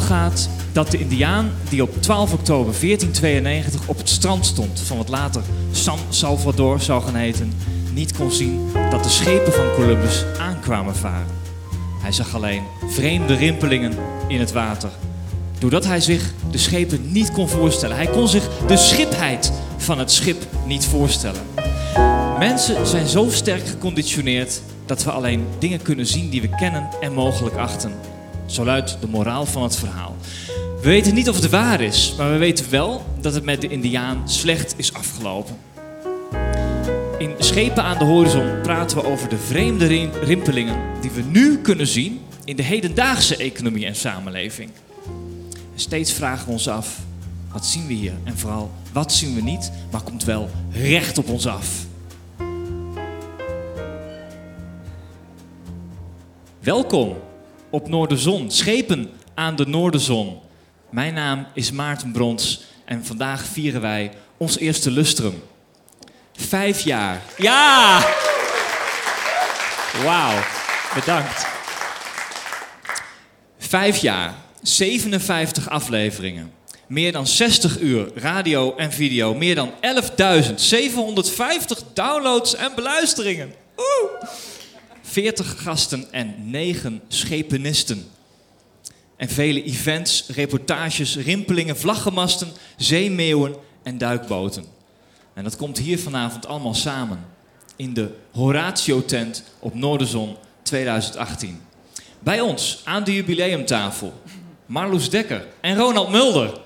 Gaat dat de Indiaan die op 12 oktober 1492 op het strand stond van wat later San Salvador zou gaan niet kon zien dat de schepen van Columbus aankwamen varen. Hij zag alleen vreemde rimpelingen in het water. Doordat hij zich de schepen niet kon voorstellen. Hij kon zich de schipheid van het schip niet voorstellen. Mensen zijn zo sterk geconditioneerd dat we alleen dingen kunnen zien die we kennen en mogelijk achten. Zo luidt de moraal van het verhaal. We weten niet of het waar is, maar we weten wel dat het met de Indiaan slecht is afgelopen. In Schepen aan de Horizon praten we over de vreemde rim- rimpelingen die we nu kunnen zien in de hedendaagse economie en samenleving. En steeds vragen we ons af, wat zien we hier? En vooral, wat zien we niet, maar komt wel recht op ons af? Welkom op Noorderzon, schepen aan de Noorderzon. Mijn naam is Maarten Brons en vandaag vieren wij ons eerste lustrum. Vijf jaar. Ja! Wauw, bedankt. Vijf jaar, 57 afleveringen. Meer dan 60 uur radio en video. Meer dan 11.750 downloads en beluisteringen. Oeh! 40 gasten en 9 schepenisten. En vele events, reportages, rimpelingen, vlaggenmasten, zeemeeuwen en duikboten. En dat komt hier vanavond allemaal samen. In de Horatio-tent op Noorderzon 2018. Bij ons aan de jubileumtafel. Marloes Dekker en Ronald Mulder.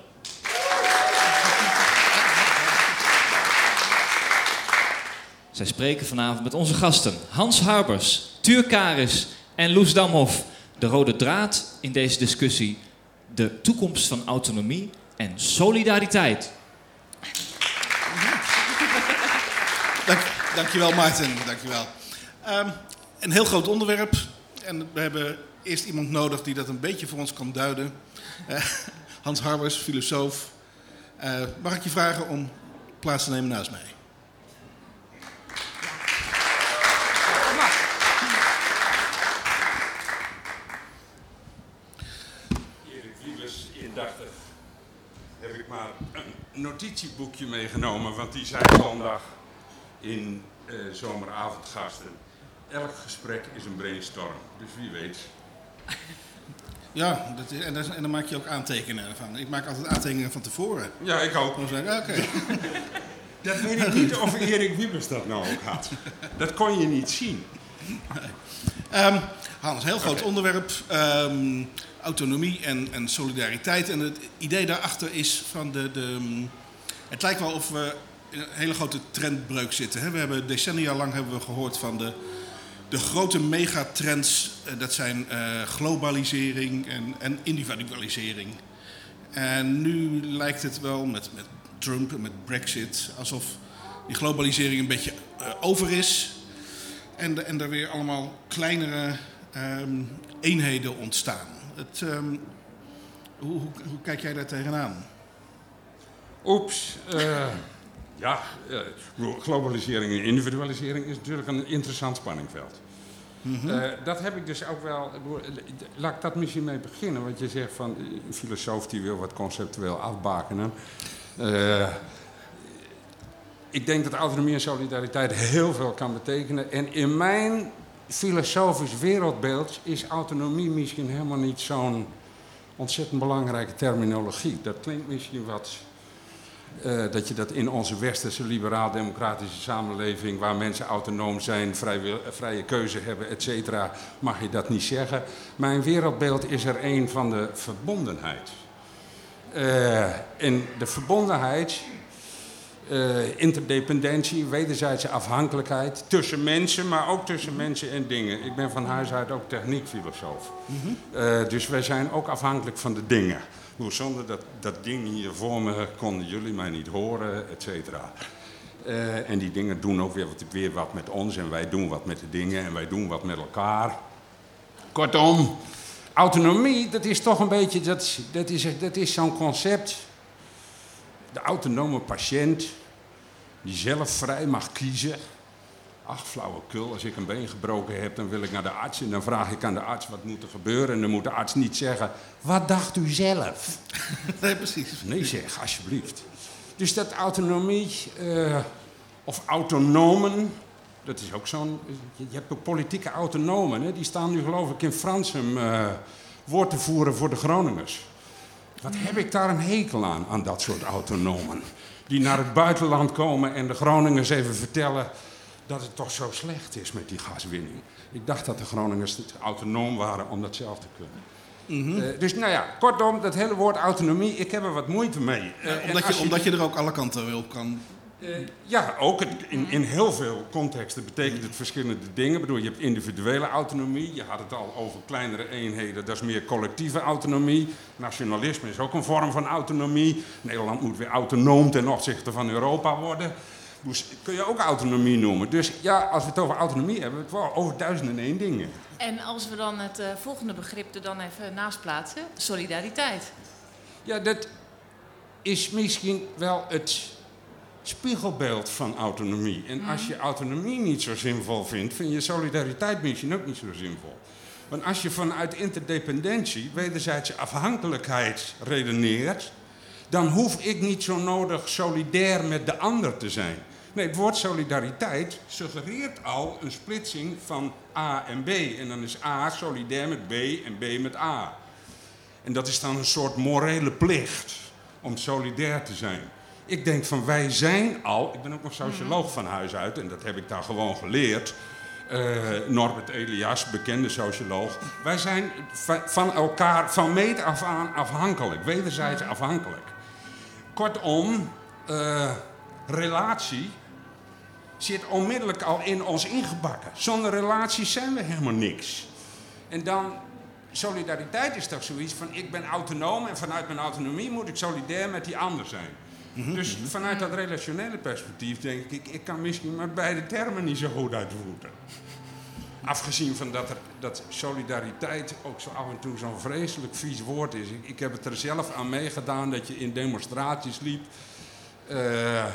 Zij spreken vanavond met onze gasten Hans Harbers, Tuur Karis en Loes Damhoff. De rode draad in deze discussie, de toekomst van autonomie en solidariteit. Dank, dankjewel Maarten, dankjewel. Ehm een heel groot onderwerp. En we hebben eerst iemand nodig die dat een beetje voor ons kan duiden. Eh, Hans Harbers, filosoof. Eh, mag ik je vragen om plaats te nemen naast mij? Erik Wiebes, indachtig, heb ik maar een notitieboekje meegenomen, want die zijn zondag in eh, zomeravondgasten. Elk gesprek is een brainstorm, dus wie weet. Ja, dat is, en, dat is- en dan maak je ook aantekeningen van. Ik maak altijd aantekeningen van tevoren. Ja, ik ook. Dan zeg ik, oké. Dat weet ik niet of Erik Wiebes dat nou ook had. Dat kon je niet zien. Ehm, Hans, heel groot onderwerp. ehm, autonomie en, en solidariteit. En het idee daarachter is van de, de... mm, Het lijkt wel of we in een hele grote trendbreuk zitten. Hè? We hebben decennia lang hebben we gehoord van de, de grote megatrends. eh, dat zijn eh, globalisering en, en individualisering. En nu lijkt het wel met, met Trump en met Brexit alsof die globalisering een beetje eh, over is. En, en er weer allemaal kleinere ehm, eenheden ontstaan. Het, ehm, hoe, hoe, hoe kijk jij daar tegenaan? Oeps. eh, ja, eh, globalisering en individualisering is natuurlijk een interessant spanningveld. Eh, dat heb ik dus ook wel. Laat ik dat misschien mee beginnen. Want je zegt van een filosoof die wil wat conceptueel afbakenen. Ik denk dat autonomie en solidariteit heel veel kan betekenen. En in mijn filosofisch wereldbeeld is autonomie misschien helemaal niet zo'n ontzettend belangrijke terminologie. Dat klinkt misschien wat. eh, dat je dat in onze westerse liberaal-democratische samenleving, waar mensen autonoom zijn, vrije keuze hebben, et cetera, mag je dat niet zeggen. Mijn wereldbeeld is er een van de verbondenheid. Eh, en de verbondenheid, eh, interdependentie, wederzijdse afhankelijkheid tussen mensen, maar ook tussen mensen en dingen. Ik ben van huis uit ook techniekfilosoof. Eh, dus wij zijn ook afhankelijk van de dingen. Hoe zonder dat, dat ding hier voor me konden jullie mij niet horen, et cetera. Eh, en die dingen doen ook weer wat, weer wat met ons en wij doen wat met de dingen en wij doen wat met elkaar. Kortom, autonomie, dat is toch een beetje, dat, dat is, dat is zo'n concept. De autonome patiënt, die zelf vrij mag kiezen. ach flauwekul, als ik een been gebroken heb, dan wil ik naar de arts. En dan vraag ik aan de arts wat moet er gebeuren. En dan moet de arts niet zeggen, wat dacht u zelf? Nee, precies. Nee zeg, alsjeblieft. Dus dat autonomie, eh, of autonomen, dat is ook zo'n... Je hebt ook politieke autonomen, hè? die staan nu geloof ik in Fransum eh woord te voeren voor de Groningers. Wat heb ik daar een hekel aan, aan dat soort autonomen? Die naar het buitenland komen en de Groningers even vertellen dat het toch zo slecht is met die gaswinning. Ik dacht dat de Groningers autonoom waren om dat zelf te kunnen. Eh, dus nou ja, kortom, dat hele woord autonomie, ik heb er wat moeite mee. Eh, Omdat als je, omdat je er ook alle kanten op kan. Eh, ja, ook het, in, in heel veel contexten betekent het verschillende dingen. Ik bedoel, je hebt individuele autonomie, je had het al over kleinere eenheden, dat is meer collectieve autonomie. Nationalisme is ook een vorm van autonomie. Nederland moet weer autonoom ten opzichte van Europa worden. Dus kun je ook autonomie noemen. Dus ja, als we het over autonomie hebben, hebben we het wel over duizenden en één dingen. En als we dan het eh, volgende begrip er dan even naast plaatsen, solidariteit. Ja, dat is misschien wel het spiegelbeeld van autonomie. En als je autonomie niet zo zinvol vindt, vind je solidariteit misschien ook niet zo zinvol. Want als je vanuit interdependentie, wederzijdse afhankelijkheid redeneert, dan hoef ik niet zo nodig solidair met de ander te zijn. Nee, het woord solidariteit suggereert al een splitsing van A en B. En dan is A solidair met B en B met A. En dat is dan een soort morele plicht om solidair te zijn. Ik denk van wij zijn al, ik ben ook nog socioloog van huis uit en dat heb ik daar gewoon geleerd. Eh, Norbert Elias, bekende socioloog. Wij zijn va- van elkaar van meet af aan afhankelijk, wederzijds afhankelijk. Kortom, eh, relatie zit onmiddellijk al in ons ingebakken. Zonder relatie zijn we helemaal niks. En dan, solidariteit is toch zoiets van ik ben autonoom en vanuit mijn autonomie moet ik solidair met die ander zijn. Dus vanuit dat relationele perspectief denk ik, ik kan misschien maar beide termen niet zo goed uitvoeren. Afgezien van dat, er, dat solidariteit ook zo af en toe zo'n vreselijk vies woord is. Ik, ik heb het er zelf aan meegedaan dat je in demonstraties liep. Eh,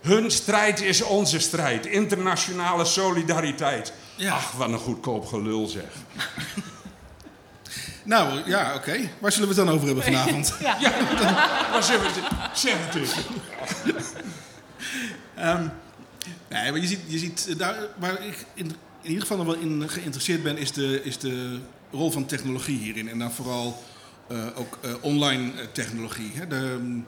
hun strijd is onze strijd. Internationale solidariteit. Ja. Ach, wat een goedkoop gelul zeg. Nou ja, oké. Waar zullen we het dan over hebben vanavond? Ja. Ja, maar zeg het, zeg het eens. Ehm, nee, maar je ziet, je ziet eh, daar, waar ik in, in ieder geval nog wel in geïnteresseerd ben, is de, is de rol van technologie hierin. En dan vooral eh, ook eh, online technologie. Hè. De mm,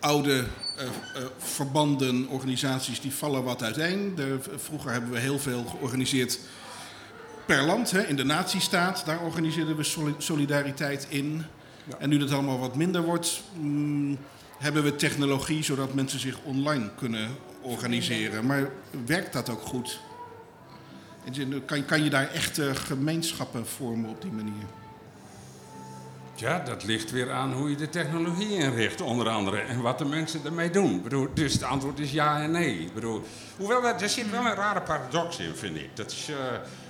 oude eh, eh, verbanden, organisaties, die vallen wat uiteen. De, vroeger hebben we heel veel georganiseerd per land. Hè. In de natiestaat, daar organiseerden we soli- solidariteit in. En nu dat allemaal wat minder wordt, mm, hebben we technologie zodat mensen zich online kunnen organiseren. Maar werkt dat ook goed? Kan, kan je daar echte gemeenschappen vormen op die manier? Ja, dat ligt weer aan hoe je de technologie inricht, onder andere. En wat de mensen ermee doen. Ik bedoel, dus het antwoord is ja en nee. Ik bedoel, hoewel, er, er zit wel een rare paradox in, vind ik. Dat is, eh,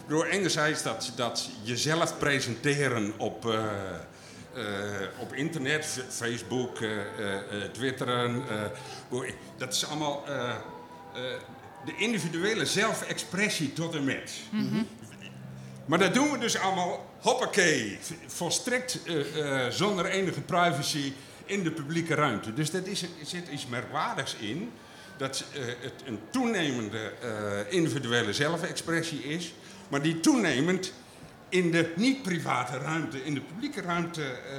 bedoel, enerzijds dat, dat jezelf presenteren op, eh, eh, op internet, Facebook, eh, eh, Twitteren. dat is allemaal de individuele zelfexpressie tot en met. Maar dat doen we dus allemaal, hoppakee, volstrekt zonder enige privacy in de publieke ruimte. Dus dat is, er zit iets merkwaardigs in, dat eh, het een toenemende eh, individuele zelfexpressie is, maar die toenemend in de niet-private ruimte, in de publieke ruimte eh,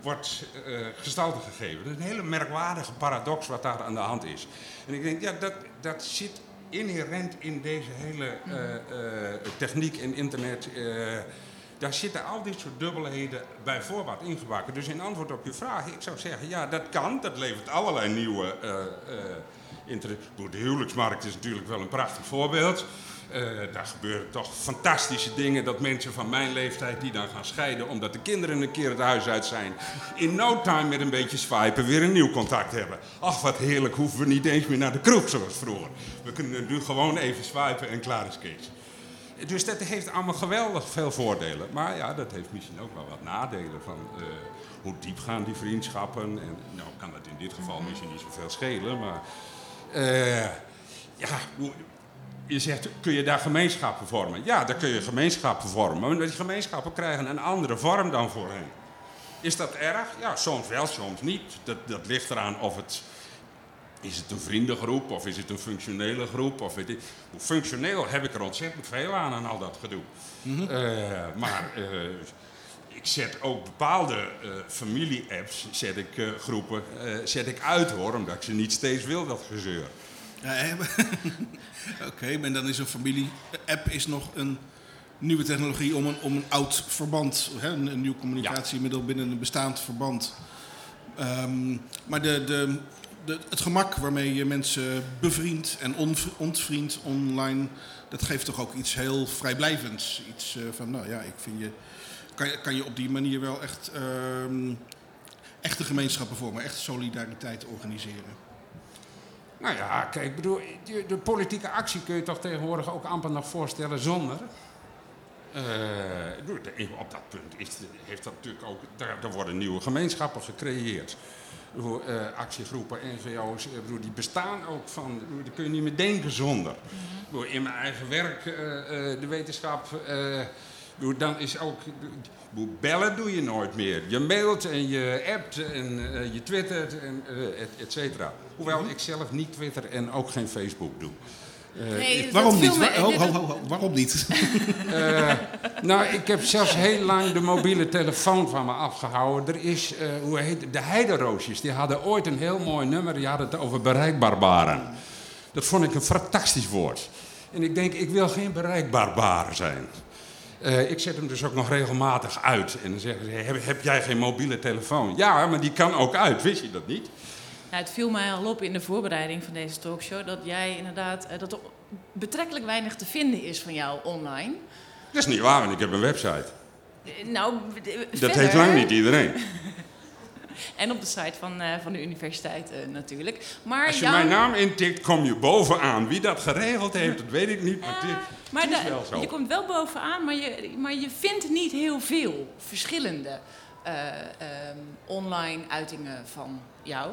wordt eh, gestalte gegeven. Dat is een hele merkwaardige paradox wat daar aan de hand is. En ik denk, ja, dat, dat zit inherent in deze hele techniek en internet. Daar zitten al dit soort dubbelheden bij voorbaat ingebakken. Dus in antwoord op je vraag, ik zou zeggen, ja, dat kan. Dat levert allerlei nieuwe... bedoel, De huwelijksmarkt is natuurlijk wel een prachtig voorbeeld. Eh, daar gebeuren toch fantastische dingen dat mensen van mijn leeftijd die dan gaan scheiden omdat de kinderen een keer het huis uit zijn, in no time met een beetje swipen weer een nieuw contact hebben. Ach, wat heerlijk, hoeven we niet eens meer naar de kroeg zoals vroeger. We kunnen nu gewoon even swipen en klaar is Kees. Dus dat heeft allemaal geweldig veel voordelen. Maar ja, dat heeft misschien ook wel wat nadelen van eh, hoe diep gaan die vriendschappen. En nou kan dat in dit geval misschien niet zoveel schelen, maar eh, ja, je zegt, kun je daar gemeenschappen vormen? Ja, daar kun je gemeenschappen vormen. Maar die gemeenschappen krijgen een andere vorm dan voorheen. Is dat erg? Ja, soms wel, soms niet. Dat, dat ligt eraan of het... Is het een vriendengroep of is het een functionele groep? Of weet ik, functioneel heb ik er ontzettend veel aan aan al dat gedoe. Eh, maar eh, ik zet ook bepaalde eh, familie-apps, zet ik, groepen, zet ik uit hoor, omdat ik ze niet steeds wil, dat gezeur. Ja? Oké, maar dan is een familie-app is nog een nieuwe technologie om een, om een oud verband, hè, een, een nieuw communicatiemiddel binnen een bestaand verband. Ehm, maar de, de, de, het gemak waarmee je mensen bevriendt en ontvriendt online, dat geeft toch ook iets heel vrijblijvends. Iets eh, van, nou ja, ik vind je, kan, kan je op die manier wel echt ehm, echte gemeenschappen vormen, echt solidariteit organiseren. Nou ja, kijk, ik bedoel, de, de politieke actie kun je toch tegenwoordig ook amper nog voorstellen zonder. Eh, op dat punt is, heeft dat natuurlijk ook, daar, daar worden nieuwe gemeenschappen gecreëerd. Eh, actiegroepen, NGO's, die bestaan ook van, die kun je niet meer denken zonder. Bedoel, in mijn eigen werk, eh, de wetenschap, dan is ook, bellen doe je nooit meer. Je mailt en je appt en je twittert en et, et cetera. Hoewel ik zelf niet Twitter en ook geen Facebook doe. Eh, Nee, Waarom niet? ho, ho, ho, waarom niet? Nou, ik heb zelfs heel lang de mobiele telefoon van me afgehouden. Er is, eh, hoe heet het, de Heideroosjes, die hadden ooit een heel mooi nummer. Die hadden het over bereikbaren. Dat vond ik een fantastisch woord. En ik denk, ik wil geen bereikbaar zijn. Eh, ik zet hem dus ook nog regelmatig uit. En dan zeggen ze, heb, heb jij geen mobiele telefoon? Ja, maar die kan ook uit, wist je dat niet? Ja, het viel mij al op in de voorbereiding van deze talkshow dat jij inderdaad eh, dat er betrekkelijk weinig te vinden is van jou online. Dat is niet waar, want ik heb een website. Eh, Nou, eh, Dat verder- heeft lang niet iedereen. En op de site van, van de universiteit natuurlijk. Maar Als je mijn naam intikt, kom je bovenaan. Wie dat geregeld heeft, dat weet ik niet. Maar is- Maar het is da- wel zo. je komt wel bovenaan, maar je, maar je vindt niet heel veel verschillende eh, ehm, online uitingen van jou.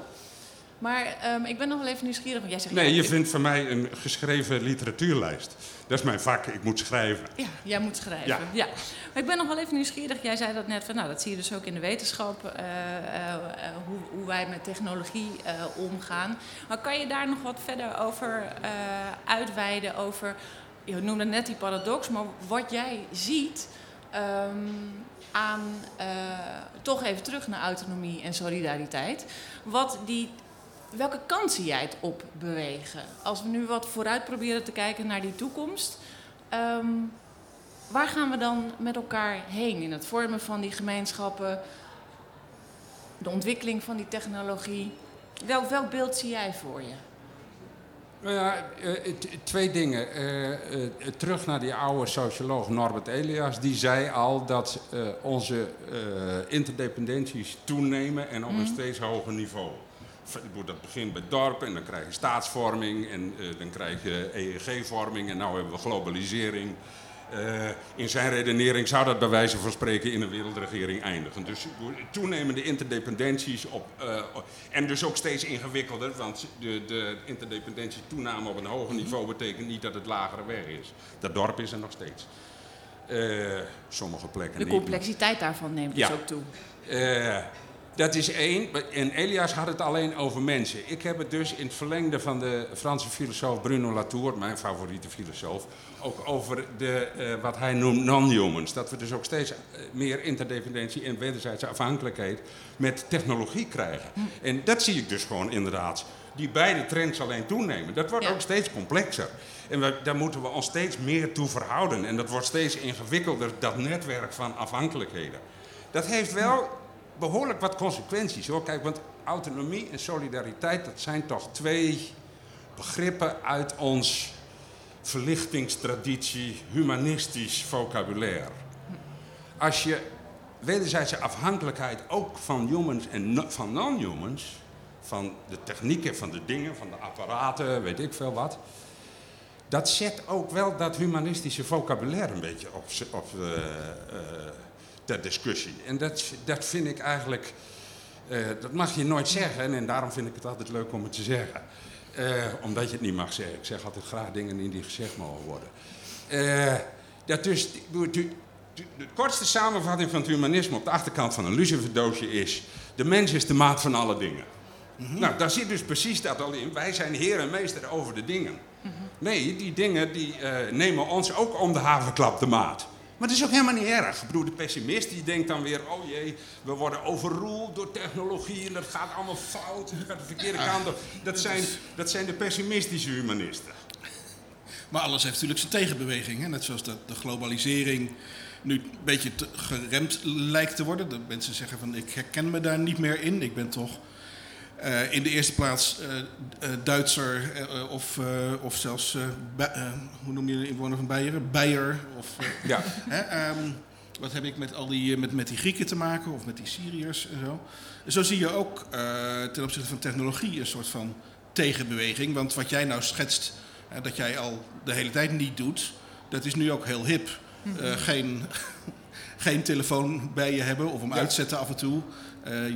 Maar ehm, ik ben nog wel even nieuwsgierig, want jij zegt... Nee, ja, je ik- vindt van mij een geschreven literatuurlijst. Dat is mijn vak, ik moet schrijven. Ja, jij moet schrijven. Ja. Ja. Maar ik ben nog wel even nieuwsgierig. Jij zei dat net van, nou, dat zie je dus ook in de wetenschap, eh, eh, eh, hoe, hoe wij met technologie omgaan. Maar kan je daar nog wat verder over uitweiden? Over, je noemde net die paradox, maar wat jij ziet ehm, aan, toch even terug naar autonomie en solidariteit. Wat die Welke kant zie jij het op bewegen? Als we nu wat vooruit proberen te kijken naar die toekomst, ehm, waar gaan we dan met elkaar heen in het vormen van die gemeenschappen, de ontwikkeling van die technologie? Welk, welk beeld zie jij voor je? Nou ja, eh, t- twee dingen. Eh, eh, terug naar die oude socioloog Norbert Elias. Die zei al dat eh, onze eh, interdependenties toenemen en op een steeds hoger niveau. Dat begint bij dorpen en dan krijg je staatsvorming en eh, dan krijg je EEG-vorming en nu hebben we globalisering. Eh, in zijn redenering zou dat bij wijze van spreken in een wereldregering eindigen. Dus toenemende interdependenties op, eh, en dus ook steeds ingewikkelder, want de, de interdependentie toename op een hoger niveau betekent niet dat het lagere weg is. Dat dorp is er nog steeds. Sommige plekken De complexiteit daarvan neemt dus ook toe. Dat is één. En Elias had het alleen over mensen. Ik heb het dus in het verlengde van de Franse filosoof Bruno Latour, mijn favoriete filosoof, ook over de, eh, wat hij noemt non-humans. Dat we dus ook steeds eh, meer interdependentie en wederzijdse afhankelijkheid met technologie krijgen. En dat zie ik dus gewoon inderdaad. Die beide trends alleen toenemen. Dat wordt Ja. ook steeds complexer. En we, daar moeten we ons steeds meer toe verhouden. En dat wordt steeds ingewikkelder, dat netwerk van afhankelijkheden. Dat heeft wel behoorlijk wat consequenties hoor. Kijk, want autonomie en solidariteit, dat zijn toch twee begrippen uit ons verlichtingstraditie, humanistisch vocabulaire. Als je wederzijdse afhankelijkheid ook van humans en van non-humans, van de technieken, van de dingen, van de apparaten, weet ik veel wat. Dat zet ook wel dat humanistische vocabulaire een beetje op, ter discussie. En dat, dat vind ik eigenlijk, eh, dat mag je nooit zeggen en daarom vind ik het altijd leuk om het te zeggen. Eh, omdat je het niet mag zeggen. Ik zeg altijd graag dingen in die gezegd mogen worden. Eh, dat dus, de, kortste samenvatting van het humanisme op de achterkant van een luciferdoosje is... de mens is de maat van alle dingen. Mhm. Nou, daar zit dus precies dat al in. Wij zijn heer en meester over de dingen. Mhm. Nee, die dingen die, uh, nemen ons ook om de havenklap de maat. Maar dat is ook helemaal niet erg. Ik bedoel, de pessimist die denkt dan weer... oh jee, we worden overroeld door technologie... en dat gaat allemaal fout, het gaat de verkeerde kant op. Dat zijn, dat zijn de pessimistische humanisten. Maar alles heeft natuurlijk zijn tegenbeweging. Hè? Net zoals de, de globalisering nu een beetje geremd lijkt te worden. Dat mensen zeggen van ik herken me daar niet meer in. Ik ben toch uh, in de eerste plaats uh, uh, Duitser of, of zelfs, hoe noem je de inwoner van Beieren? Beier. Of, ja. Hè, um, wat heb ik met al die, met, met die Grieken te maken of met die Syriërs en zo. Zo zie je ook ten opzichte van technologie een soort van tegenbeweging. Want wat jij nou schetst, dat jij al de hele tijd niet doet, dat is nu ook heel hip. Mm geen, geen telefoon bij je hebben of hem uitzetten af en toe.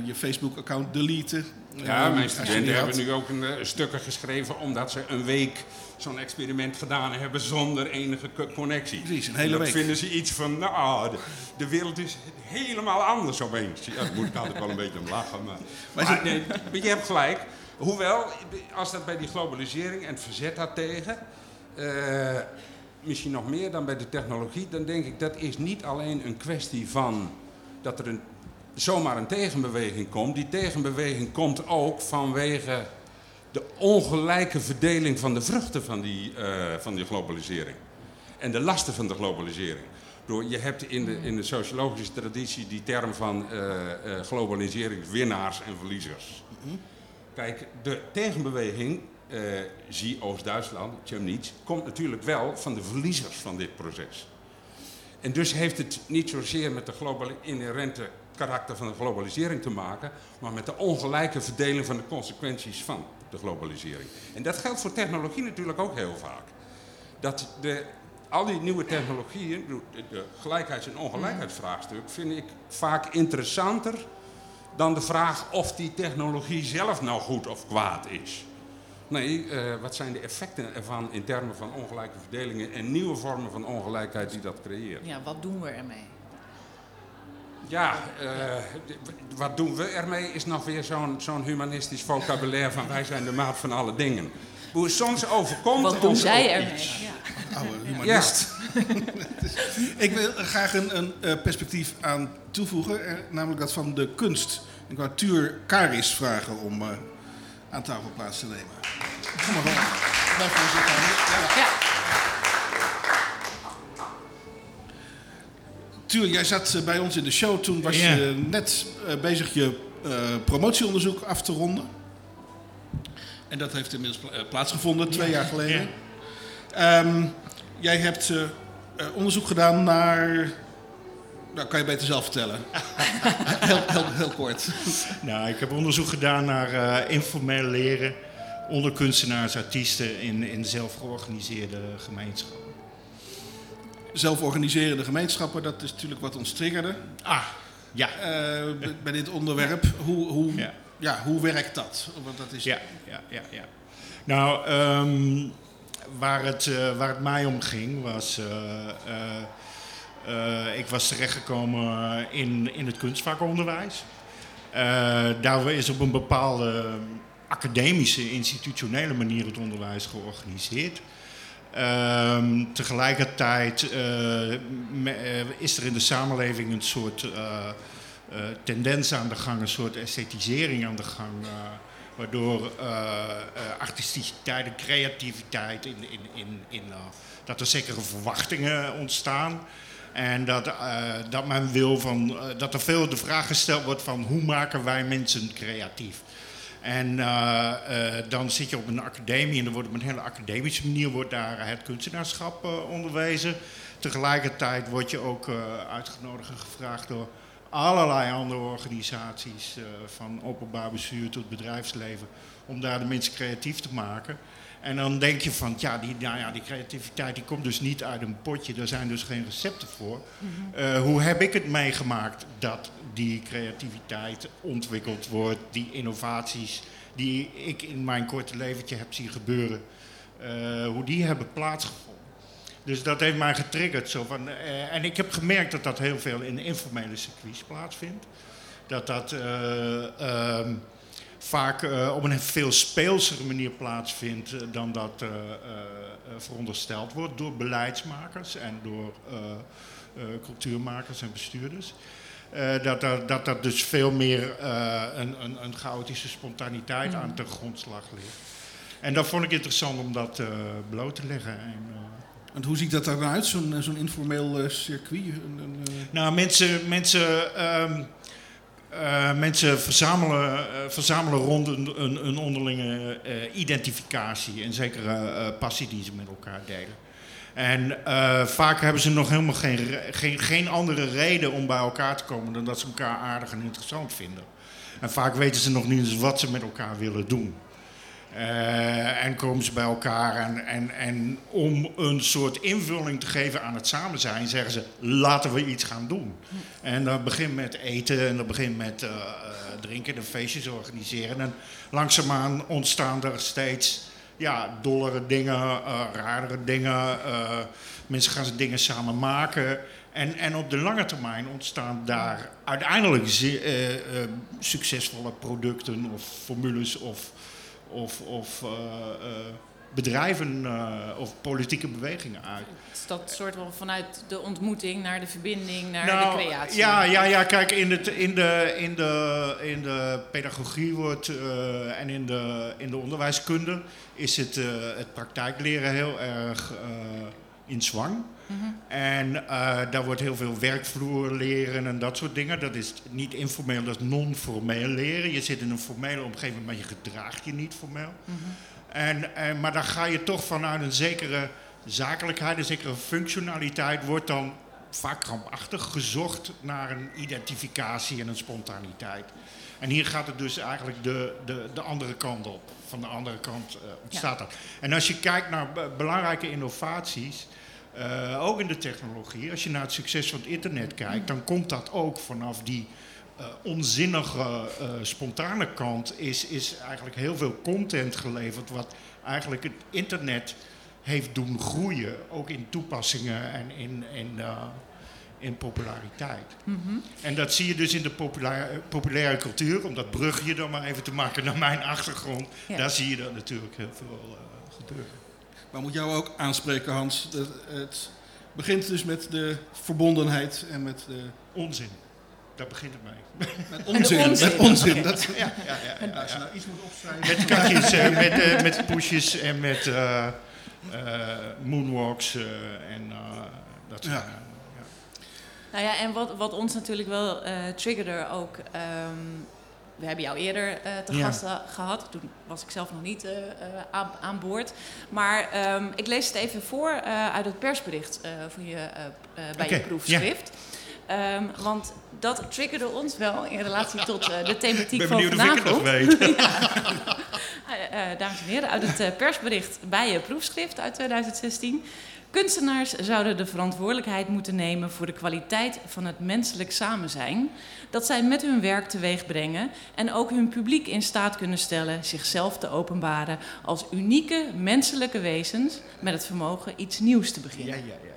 je Facebook-account deleten. Ja, mijn studenten hebben nu ook een, uh, stukken geschreven omdat ze een week zo'n experiment gedaan hebben zonder enige connectie. Precies, een hele dan week. vinden ze iets van, nou, de, de, wereld is helemaal anders opeens. Ja, daar moet ik altijd wel een beetje om lachen. Maar, maar, nee, je hebt gelijk. Hoewel, als dat bij die globalisering en het verzet daartegen... Uh, misschien nog meer dan bij de technologie, dan denk ik dat is niet alleen een kwestie van dat er een zomaar een tegenbeweging komt. Die tegenbeweging komt ook vanwege de ongelijke verdeling van de vruchten van die, uh, van die globalisering. En de lasten van de globalisering. Door, je hebt in de, in de sociologische traditie die term van uh, uh, globaliseringswinnaars en verliezers. Kijk, de tegenbeweging, zie Oost-Duitsland, Chemnitz, komt natuurlijk wel van de verliezers van dit proces. En dus heeft het niet zozeer met de inherente karakter van de globalisering te maken, maar met de ongelijke verdeling van de consequenties van de globalisering. En dat geldt voor technologie natuurlijk ook heel vaak. Dat de, al die nieuwe technologieën, de gelijkheids- en ongelijkheidsvraagstuk, vind ik vaak interessanter dan de vraag of die technologie zelf nou goed of kwaad is. Nee, uh, wat zijn de effecten ervan in termen van ongelijke verdelingen en nieuwe vormen van ongelijkheid die dat creëert? Ja, wat doen we ermee? Ja, uh, wat doen we ermee is nog weer zo'n zo'n humanistisch vocabulaire van wij zijn de maat van alle dingen. Hoe soms overkomt Wat doen zij ermee? Ja. Oude humanist. Ja. ik wil graag een, een uh, perspectief aan toevoegen, eh, namelijk dat van de kunst. Ik wou Tuur Karis vragen om uh, aan tafel plaats te nemen. Kom maar. Ja. ja. Tuur, jij zat eh, bij ons in de show. Toen was je net uh, bezig je uh, promotieonderzoek af te ronden. En dat heeft inmiddels plaatsgevonden, twee jaar geleden. Um, jij hebt onderzoek gedaan naar... Nou, kan je beter zelf vertellen. heel, heel, heel, kort. Nou, ik heb onderzoek gedaan naar informeel leren onder kunstenaars, artiesten in, in zelfgeorganiseerde gemeenschappen zelforganiserende gemeenschappen, dat is natuurlijk wat ons triggerde. Ah, ja. Uh, bij dit onderwerp. Hoe, hoe, ja. ja. hoe werkt dat? Want dat is... ja, ja, ja, ja. Nou, um, waar, het, uh, waar het mij om ging was... Uh, ik was terechtgekomen in, in het kunstvakonderwijs. daar is op een bepaalde academische, institutionele manier het onderwijs georganiseerd. Ehm, tegelijkertijd uh, is er in de samenleving een soort uh, tendens aan de gang, een soort esthetisering aan de gang. waardoor artisticiteit en creativiteit, in, in, in, in, dat er zekere verwachtingen ontstaan. En dat, dat men wil van, dat er veel de vraag gesteld wordt van hoe maken wij mensen creatief? En uh, uh, dan zit je op een academie en er wordt op een hele academische manier wordt daar het kunstenaarschap uh, onderwezen. Tegelijkertijd word je ook uitgenodigd en gevraagd door allerlei andere organisaties, van openbaar bestuur tot bedrijfsleven, om daar de mensen creatief te maken. En dan denk je van, ja, die, nou ja, die creativiteit die komt dus niet uit een potje, daar zijn dus geen recepten voor. Mm -hmm. hoe heb ik het meegemaakt dat die creativiteit ontwikkeld wordt, die innovaties die ik in mijn korte leventje heb zien gebeuren, eh, hoe die hebben plaatsgevonden. Dus dat heeft mij getriggerd. Zo van, eh, en ik heb gemerkt dat dat heel veel in informele circuits plaatsvindt. Dat dat eh, ehm, vaak op een veel speelsere manier plaatsvindt dan dat verondersteld wordt door beleidsmakers en door cultuurmakers en bestuurders. Eh, dat, dat, dat dat dus veel meer eh, een, een, een chaotische spontaniteit aan ten grondslag ligt. En dat vond ik interessant om dat eh, bloot te leggen. En, eh, Want hoe ziet dat er dan uit, zo'n zo'n informeel eh, circuit? Een- een, nou, mensen, mensen, ehm, eh, mensen verzamelen, verzamelen rond een, een, een onderlinge eh, identificatie en zekere eh, passie die ze met elkaar delen. En eh, vaak hebben ze nog helemaal geen, geen, geen andere reden om bij elkaar te komen dan dat ze elkaar aardig en interessant vinden. En vaak weten ze nog niet eens wat ze met elkaar willen doen. Eh, en komen ze bij elkaar en, en, en om een soort invulling te geven aan het samen zijn, zeggen ze laten we iets gaan doen. En dat begint met eten en dat begint met eh, drinken en feestjes organiseren. En langzaamaan ontstaan er steeds ja, dollere dingen, eh raardere dingen. eh, mensen gaan ze dingen samen maken. En, en op de lange termijn ontstaan daar uiteindelijk eh, succesvolle producten of formules of of, of bedrijven eh, of politieke bewegingen uit. Is dat soort van vanuit de ontmoeting naar de verbinding, naar Nou, de creatie? Ja, ja, ja kijk, in, het, in, de, in, de, in de pedagogie wordt, eh, en in de, in de onderwijskunde is het, eh, het praktijkleren heel erg in zwang. En eh, daar wordt heel veel werkvloer leren en dat soort dingen. Dat is niet informeel, dat is non-formeel leren. Je zit in een formele omgeving, maar je gedraagt je niet formeel. En, en, maar dan ga je toch vanuit een zekere zakelijkheid, een zekere functionaliteit, wordt dan vaak krampachtig gezocht naar een identificatie en een spontaniteit. En hier gaat het dus eigenlijk de, de, de andere kant op. Van de andere kant eh, ontstaat dat. En als je kijkt naar be- belangrijke innovaties, eh, ook in de technologie, als je naar het succes van het internet kijkt, dan komt dat ook vanaf die eh, onzinnige, eh, spontane kant. Is, is eigenlijk heel veel content geleverd, wat eigenlijk het internet heeft doen groeien. Ook in toepassingen en in, in, eh, in populariteit. En dat zie je dus in de populaire, populaire cultuur, om dat brugje dan maar even te maken naar mijn achtergrond. Ja. Daar zie je dat natuurlijk heel veel eh, gebeuren. Maar moet jou ook aanspreken, Hans. Dat het begint dus met de verbondenheid en met de Onzin. Daar begint het mee. met onzin. onzin. Met onzin. Dat, Ja, ja, ja, ja, als je nou iets moet opschrijven. Met katjes, eh, met, eh, met pushes en met eh, eh, moonwalks eh, en eh, dat soort Ja. dingen. Ja. Nou ja, en wat, wat ons natuurlijk wel eh triggerde ook... ehm, we hebben jou eerder eh, te Ja. gast eh, gehad. Toen was ik zelf nog niet eh, eh, aan, aan boord. Maar ehm, ik lees het even voor eh, uit het persbericht eh, van je, eh, eh, bij je proefschrift. Ehm, want dat triggerde ons wel in relatie tot eh, de thematiek ben van benieuwd of ik het nog vanavond. weet. Eh, dames en heren, uit het eh, persbericht bij je proefschrift uit 2016. Kunstenaars zouden de verantwoordelijkheid moeten nemen voor de kwaliteit van het menselijk samenzijn. Dat zij met hun werk teweeg brengen en ook hun publiek in staat kunnen stellen zichzelf te openbaren als unieke menselijke wezens met het vermogen iets nieuws te beginnen. ja, ja, ja.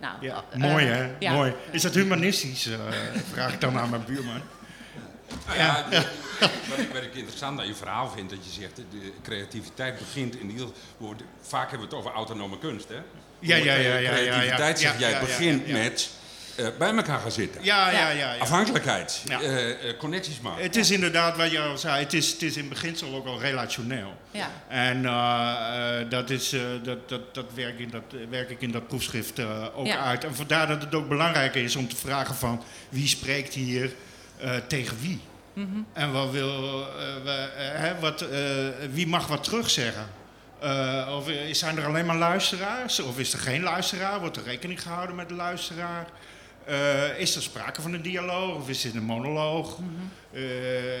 Nou, Ja, eh, mooi hè, ja. mooi. Is dat humanistisch, eh, vraag ik dan aan mijn buurman. Nou ja, wat, ik, wat ik interessant aan je verhaal vind, dat je zegt, de creativiteit begint in ieder geval, vaak hebben we het over autonome kunst, hè? Ja, ja, ja, ja, ja, ja. Creativiteit, zeg Ja, jij, ja, ja, begint ja, ja. met eh, bij elkaar gaan zitten. Ja, ja, Ja. ja. ja. Afhankelijkheid, Ja. eh, eh, connecties maken. Het is inderdaad wat je al zei, het is, het is in beginsel ook al relationeel. Ja. En dat, is, eh, dat, dat, dat, werk in dat werk ik in dat proefschrift ook Ja. uit. En vandaar dat het ook belangrijk is om te vragen van wie spreekt hier eh, tegen wie? En wat wil, eh, we, hè, wat, eh, wie mag wat terugzeggen? Eh, of zijn er alleen maar luisteraars? Of is er geen luisteraar? Wordt er rekening gehouden met de luisteraar? Eh, is er sprake van een dialoog of is het een monoloog? Eh, eh,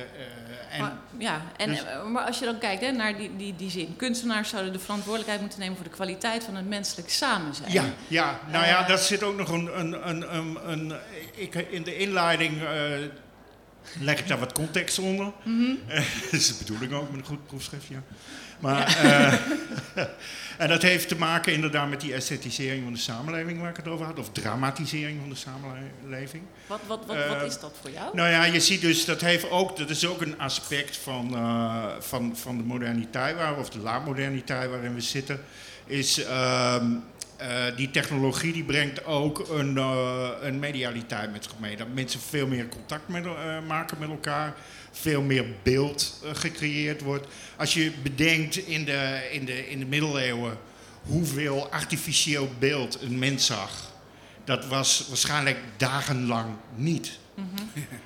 en, Maar, ja, en, dus- maar als je dan kijkt hè, naar die, die, die zin. Kunstenaars zouden de verantwoordelijkheid moeten nemen voor de kwaliteit van het menselijk samenzijn. Ja, ja, nou ja, daar zit ook nog een. een, een, een, een ik, in de inleiding leg ik daar wat context onder. Eh, dat is de bedoeling ook met een goed proefschrift, ja. Maar, eh, en dat heeft te maken inderdaad met die esthetisering van de samenleving waar ik het over had. Of dramatisering van de samenleving. Wat, wat, wat, Eh, wat is dat voor jou? Nou ja, je ziet dus, dat, heeft ook, dat is ook een aspect van, eh, van, van de moderniteit, waar, of de laatmoderniteit waarin we zitten. Is ehm, eh, die technologie die brengt ook een, eh, een medialiteit met zich mee. Dat mensen veel meer contact met, eh, maken met elkaar. Veel meer beeld eh, gecreëerd wordt. Als je bedenkt in de, in, de, in de middeleeuwen hoeveel artificieel beeld een mens zag. Dat was waarschijnlijk dagenlang niet.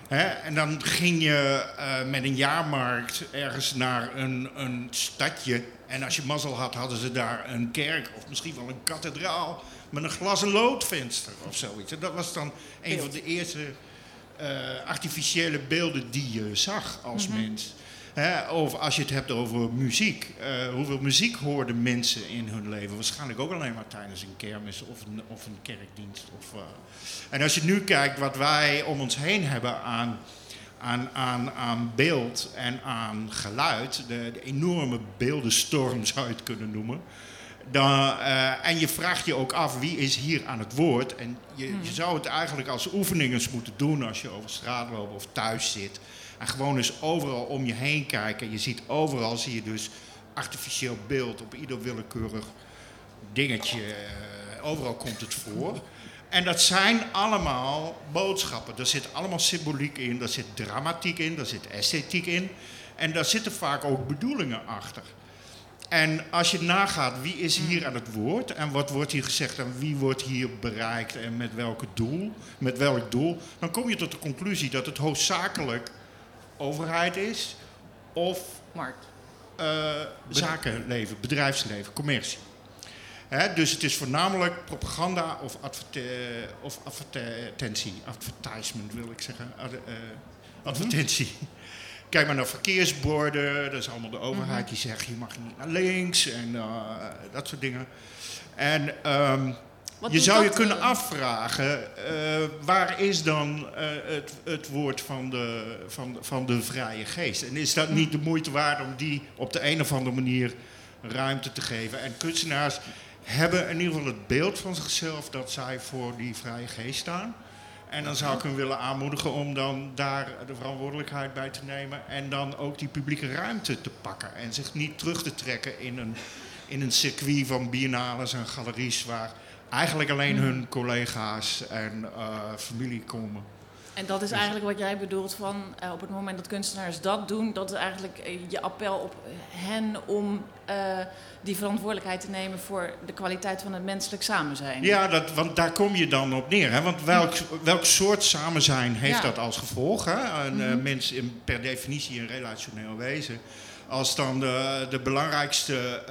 Hè? En dan ging je eh, met een jaarmarkt ergens naar een, een stadje. En als je mazzel had, hadden ze daar een kerk of misschien wel een kathedraal met een glas- en loodvenster of zoiets. En dat was dan een van de eerste eh, artificiële beelden die je zag als mens. Hè, of als je het hebt over muziek. Eh, hoeveel muziek hoorden mensen in hun leven? Waarschijnlijk ook alleen maar tijdens een kermis of een, of een kerkdienst. Of, eh. En als je nu kijkt wat wij om ons heen hebben aan, aan, aan, aan beeld en aan geluid, de, de enorme beeldenstorm zou je het kunnen noemen. Dan, eh, en je vraagt je ook af wie is hier aan het woord. En je, je zou het eigenlijk als oefening eens moeten doen als je over straat loopt of thuis zit. En gewoon eens overal om je heen kijken. Je ziet overal zie je dus artificieel beeld op ieder willekeurig dingetje. eh, overal komt het voor. En dat zijn allemaal boodschappen. Er zit allemaal symboliek in, daar zit dramatiek in, daar zit esthetiek in. En daar zitten vaak ook bedoelingen achter. En als je nagaat wie is hier aan het woord? En wat wordt hier gezegd? En wie wordt hier bereikt? En met welk doel, met welk doel, dan kom je tot de conclusie dat het hoofdzakelijk overheid is of Markt. eh, zakenleven, bedrijfsleven, commercie. Hè, dus het is voornamelijk propaganda of, adverte- of advertentie, advertisement wil ik zeggen, Ad- eh, advertentie. Kijk maar naar verkeersborden, dat is allemaal de overheid die zegt je mag niet naar links en eh, dat soort dingen. En ehm, je zou je kunnen eh, afvragen, eh, waar is dan het, het woord van de, van, van de vrije geest? En is dat niet de moeite waard om die op de een of andere manier ruimte te geven? En kunstenaars hebben in ieder geval het beeld van zichzelf dat zij voor die vrije geest staan. En dan zou ik hem willen aanmoedigen om dan daar de verantwoordelijkheid bij te nemen. En dan ook die publieke ruimte te pakken. En zich niet terug te trekken in een, in een circuit van biennales en galeries waar eigenlijk alleen hun collega's en eh, familie komen. En dat is Dus- eigenlijk wat jij bedoelt van eh, op het moment dat kunstenaars dat doen, dat is eigenlijk eh, je appel op hen om eh, die verantwoordelijkheid te nemen voor de kwaliteit van het menselijk samen zijn. Ja, dat, want daar kom je dan op neer. Hè? Want welk, welk soort samenzijn heeft Ja. dat als gevolg? Hè? Een eh, mens is per definitie een relationeel wezen. Als dan de, de belangrijkste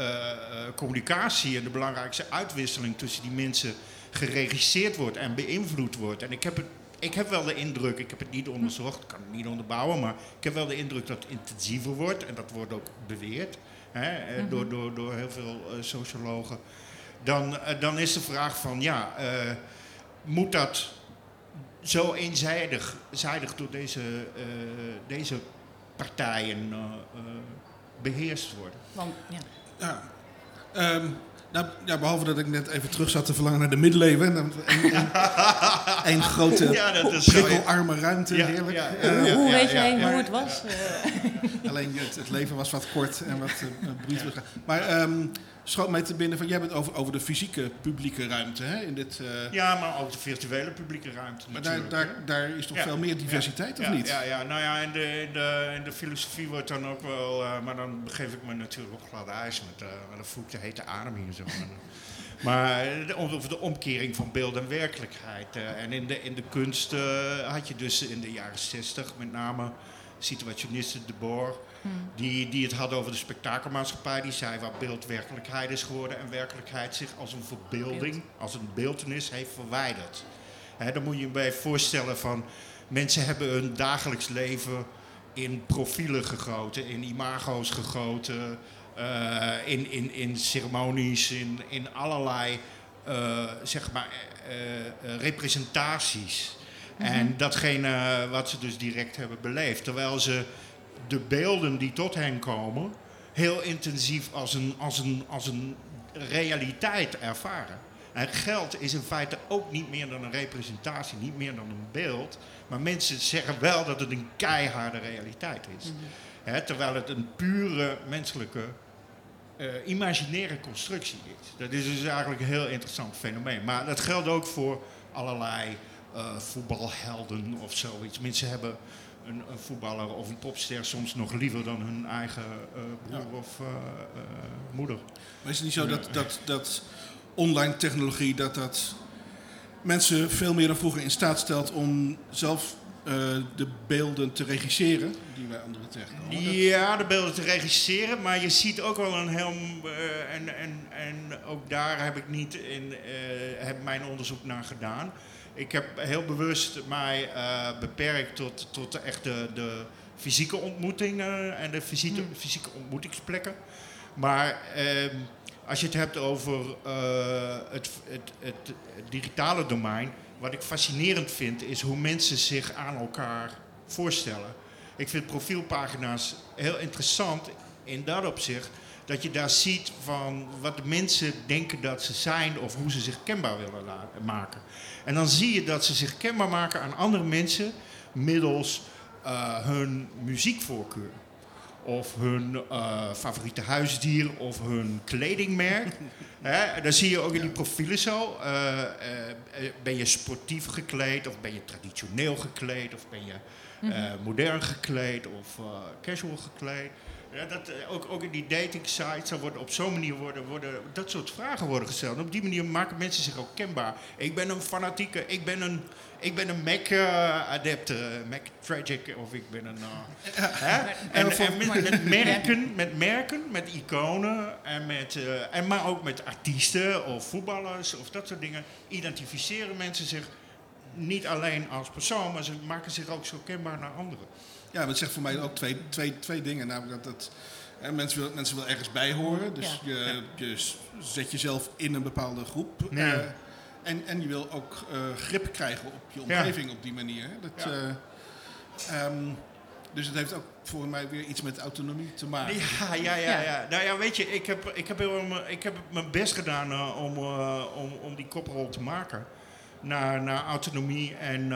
communicatie en de belangrijkste uitwisseling tussen die mensen geregisseerd wordt en beïnvloed wordt. En ik heb, het, ik heb wel de indruk, ik heb het niet onderzocht, ik kan het niet onderbouwen, maar ik heb wel de indruk dat het intensiever wordt. En dat wordt ook beweerd hè, eh, door, door, door heel veel eh, sociologen. Dan, eh, dan is de vraag van, ja, eh, moet dat zo eenzijdig zijdig door deze, eh, deze partijen eh, eh, beheerst worden? Want, ja. Ja. Ehm, nou, ja, behalve dat ik net even terug zat te verlangen naar de middeleeuwen. En, en, en, een grote Ja, dat is zo. prikkelarme ruimte, Ja, heerlijk. ja, Eh, ja. hoe weet jij ja. hoe het was? Alleen het, het leven was wat kort en wat uh. Maar ehm schoot mij te binnen van, jij bent over, over de fysieke publieke ruimte hè, in dit... eh, Ja, maar ook de virtuele publieke ruimte maar daar, daar, daar is toch Ja. veel meer diversiteit, ja, of niet? Ja, ja, nou ja, in de, in, de, in de filosofie wordt dan ook wel... eh, maar dan begeef ik me natuurlijk op glad ijs met, eh met een de hete adem hier zo. maar over de omkering van beeld en werkelijkheid. en in de, in de kunst had je dus in de jaren zestig met name situationisten de Boer... Die, die het hadden over de spektakelmaatschappij. Die zei waar beeld werkelijkheid is geworden en werkelijkheid zich als een verbeelding, als een beeldenis heeft verwijderd. Dan moet je je bij voorstellen van mensen hebben hun dagelijks leven in profielen gegoten, in imago's gegoten, eh, in, in, in ceremonies, in, in allerlei eh, zeg maar, eh, representaties. En datgene wat ze dus direct hebben beleefd. Terwijl ze de beelden die tot hen komen heel intensief als een, als een, als een realiteit ervaren. En geld is in feite ook niet meer dan een representatie, niet meer dan een beeld. Maar mensen zeggen wel dat het een keiharde realiteit is. Hè, terwijl het een pure menselijke, eh, imaginaire constructie is. Dat is dus eigenlijk een heel interessant fenomeen. Maar dat geldt ook voor allerlei eh, voetbalhelden of zoiets. Mensen hebben een, een, voetballer of een popster soms nog liever dan hun eigen uh, broer of uh, uh, moeder. Maar is het niet zo dat, dat, dat online technologie dat dat mensen veel meer dan vroeger in staat stelt om zelf de beelden te regisseren die wij anderen tegenkomen? Ja, de beelden te regisseren, maar je ziet ook wel een heel en, en, en ook daar heb ik niet in heb mijn onderzoek naar gedaan ik heb heel bewust mij uh, beperkt tot, tot echt de, de fysieke ontmoetingen en de fysieke, hmm. fysieke ontmoetingsplekken. Maar uh, als je het hebt over uh, het, het, het, digitale domein, wat ik fascinerend vind, is hoe mensen zich aan elkaar voorstellen. Ik vind profielpagina's heel interessant in dat opzicht dat je daar ziet van wat de mensen denken dat ze zijn of hoe ze zich kenbaar willen maken. En dan zie je dat ze zich kenbaar maken aan andere mensen middels uh, hun muziekvoorkeur. Of hun uh, favoriete huisdier of hun kledingmerk. He, dan zie je ook in die profielen zo. Uh, ben je sportief gekleed of ben je traditioneel gekleed of ben je mhm. modern gekleed of casual gekleed. Ja, dat, eh, ook, ook in die dating sites, worden op zo'n manier worden, worden dat soort vragen worden gesteld. En op die manier maken mensen zich ook kenbaar. Ik ben een fanatieke, ik ben een, ik ben een Mac-adept, uh, Mac Tragic, of ik ben een... Uh, hè? En, en, met, met, merken, met merken, met iconen, en met, uh, en maar ook met artiesten of voetballers of dat soort dingen, identificeren mensen zich niet alleen als persoon, maar ze maken zich ook zo kenbaar naar anderen. Ja, dat zegt voor mij ook twee, twee, twee dingen. Namelijk dat het, hè, mensen, willen, mensen willen ergens bij horen. Dus je, je zet jezelf in een bepaalde groep. Uh, en, en je wil ook uh, grip krijgen op je omgeving op die manier. Dat, uh, um, dus het heeft ook voor mij weer iets met autonomie te maken. Ja, ja, ja. ja. Nou ja, weet je, ik heb, ik heb, heel, ik heb mijn best gedaan om, om, om die koprol te maken. Naar, naar autonomie en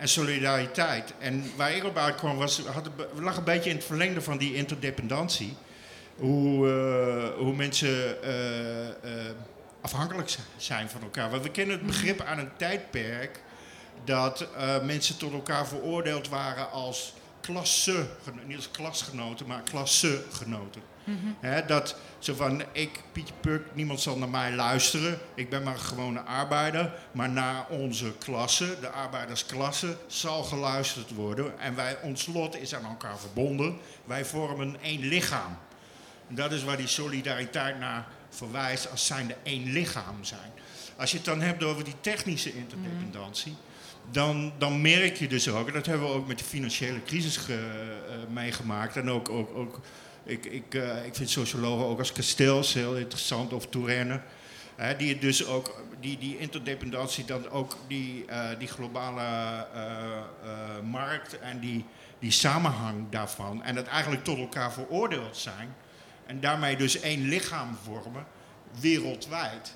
en solidariteit. En waar ik op uitkwam was, had, lag een beetje in het verlengde van die interdependentie. Hoe, uh, hoe mensen uh, uh, afhankelijk zijn van elkaar. Want we kennen het begrip aan een tijdperk dat mensen tot elkaar veroordeeld waren als klasse, niet als klasgenoten, maar klassegenoten. Mm dat zo van, ik, Pietje Puk, niemand zal naar mij luisteren. Ik ben maar een gewone arbeider. Maar naar onze klasse, de arbeidersklasse, zal geluisterd worden. En wij, ons lot is aan elkaar verbonden. Wij vormen één lichaam. En dat is waar die solidariteit naar verwijst als zijnde één lichaam zijn. Als je het dan hebt over die technische interdependentie... Dan, dan, merk je dus ook, en dat hebben we ook met de financiële crisis ge, uh, meegemaakt en ook, ook, ook ik, ik, uh, ik vind sociologen ook als Castells heel interessant, of Touraine. Hè, die dus ook, die, die interdependentie, dan ook die, uh, die globale uh, markt en die, die samenhang daarvan. En het eigenlijk tot elkaar veroordeeld zijn. En daarmee dus één lichaam vormen, wereldwijd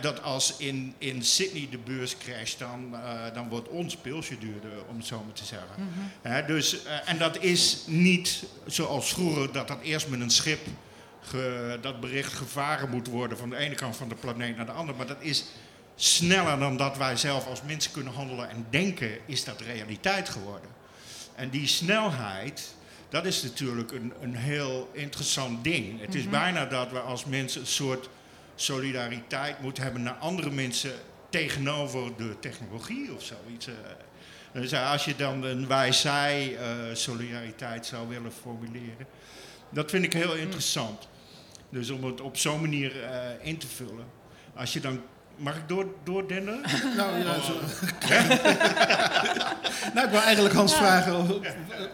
dat als in, in Sydney de beurs crasht, dan, uh, dan wordt ons pilsje duurder, om het zo maar te zeggen. Mm dus, uh, en dat is niet zoals vroeger, dat dat eerst met een schip ge, dat bericht gevaren moet worden van de ene kant van de planeet naar de andere. Maar dat is sneller dan dat wij zelf als mensen kunnen handelen en denken, is dat realiteit geworden. En die snelheid, dat is natuurlijk een, een heel interessant ding. Het is mhm. bijna dat we als mensen een soort solidariteit moet hebben naar andere mensen tegenover de technologie of zoiets. Eh. Dus als je dan een wij-zij uh, solidariteit zou willen formuleren, dat vind ik heel interessant. Dus om het op zo'n manier uh, in te vullen. Als je dan Mag ik door, doordennen? nou, ja, zo. nou, ik wil eigenlijk Hans vragen of, of,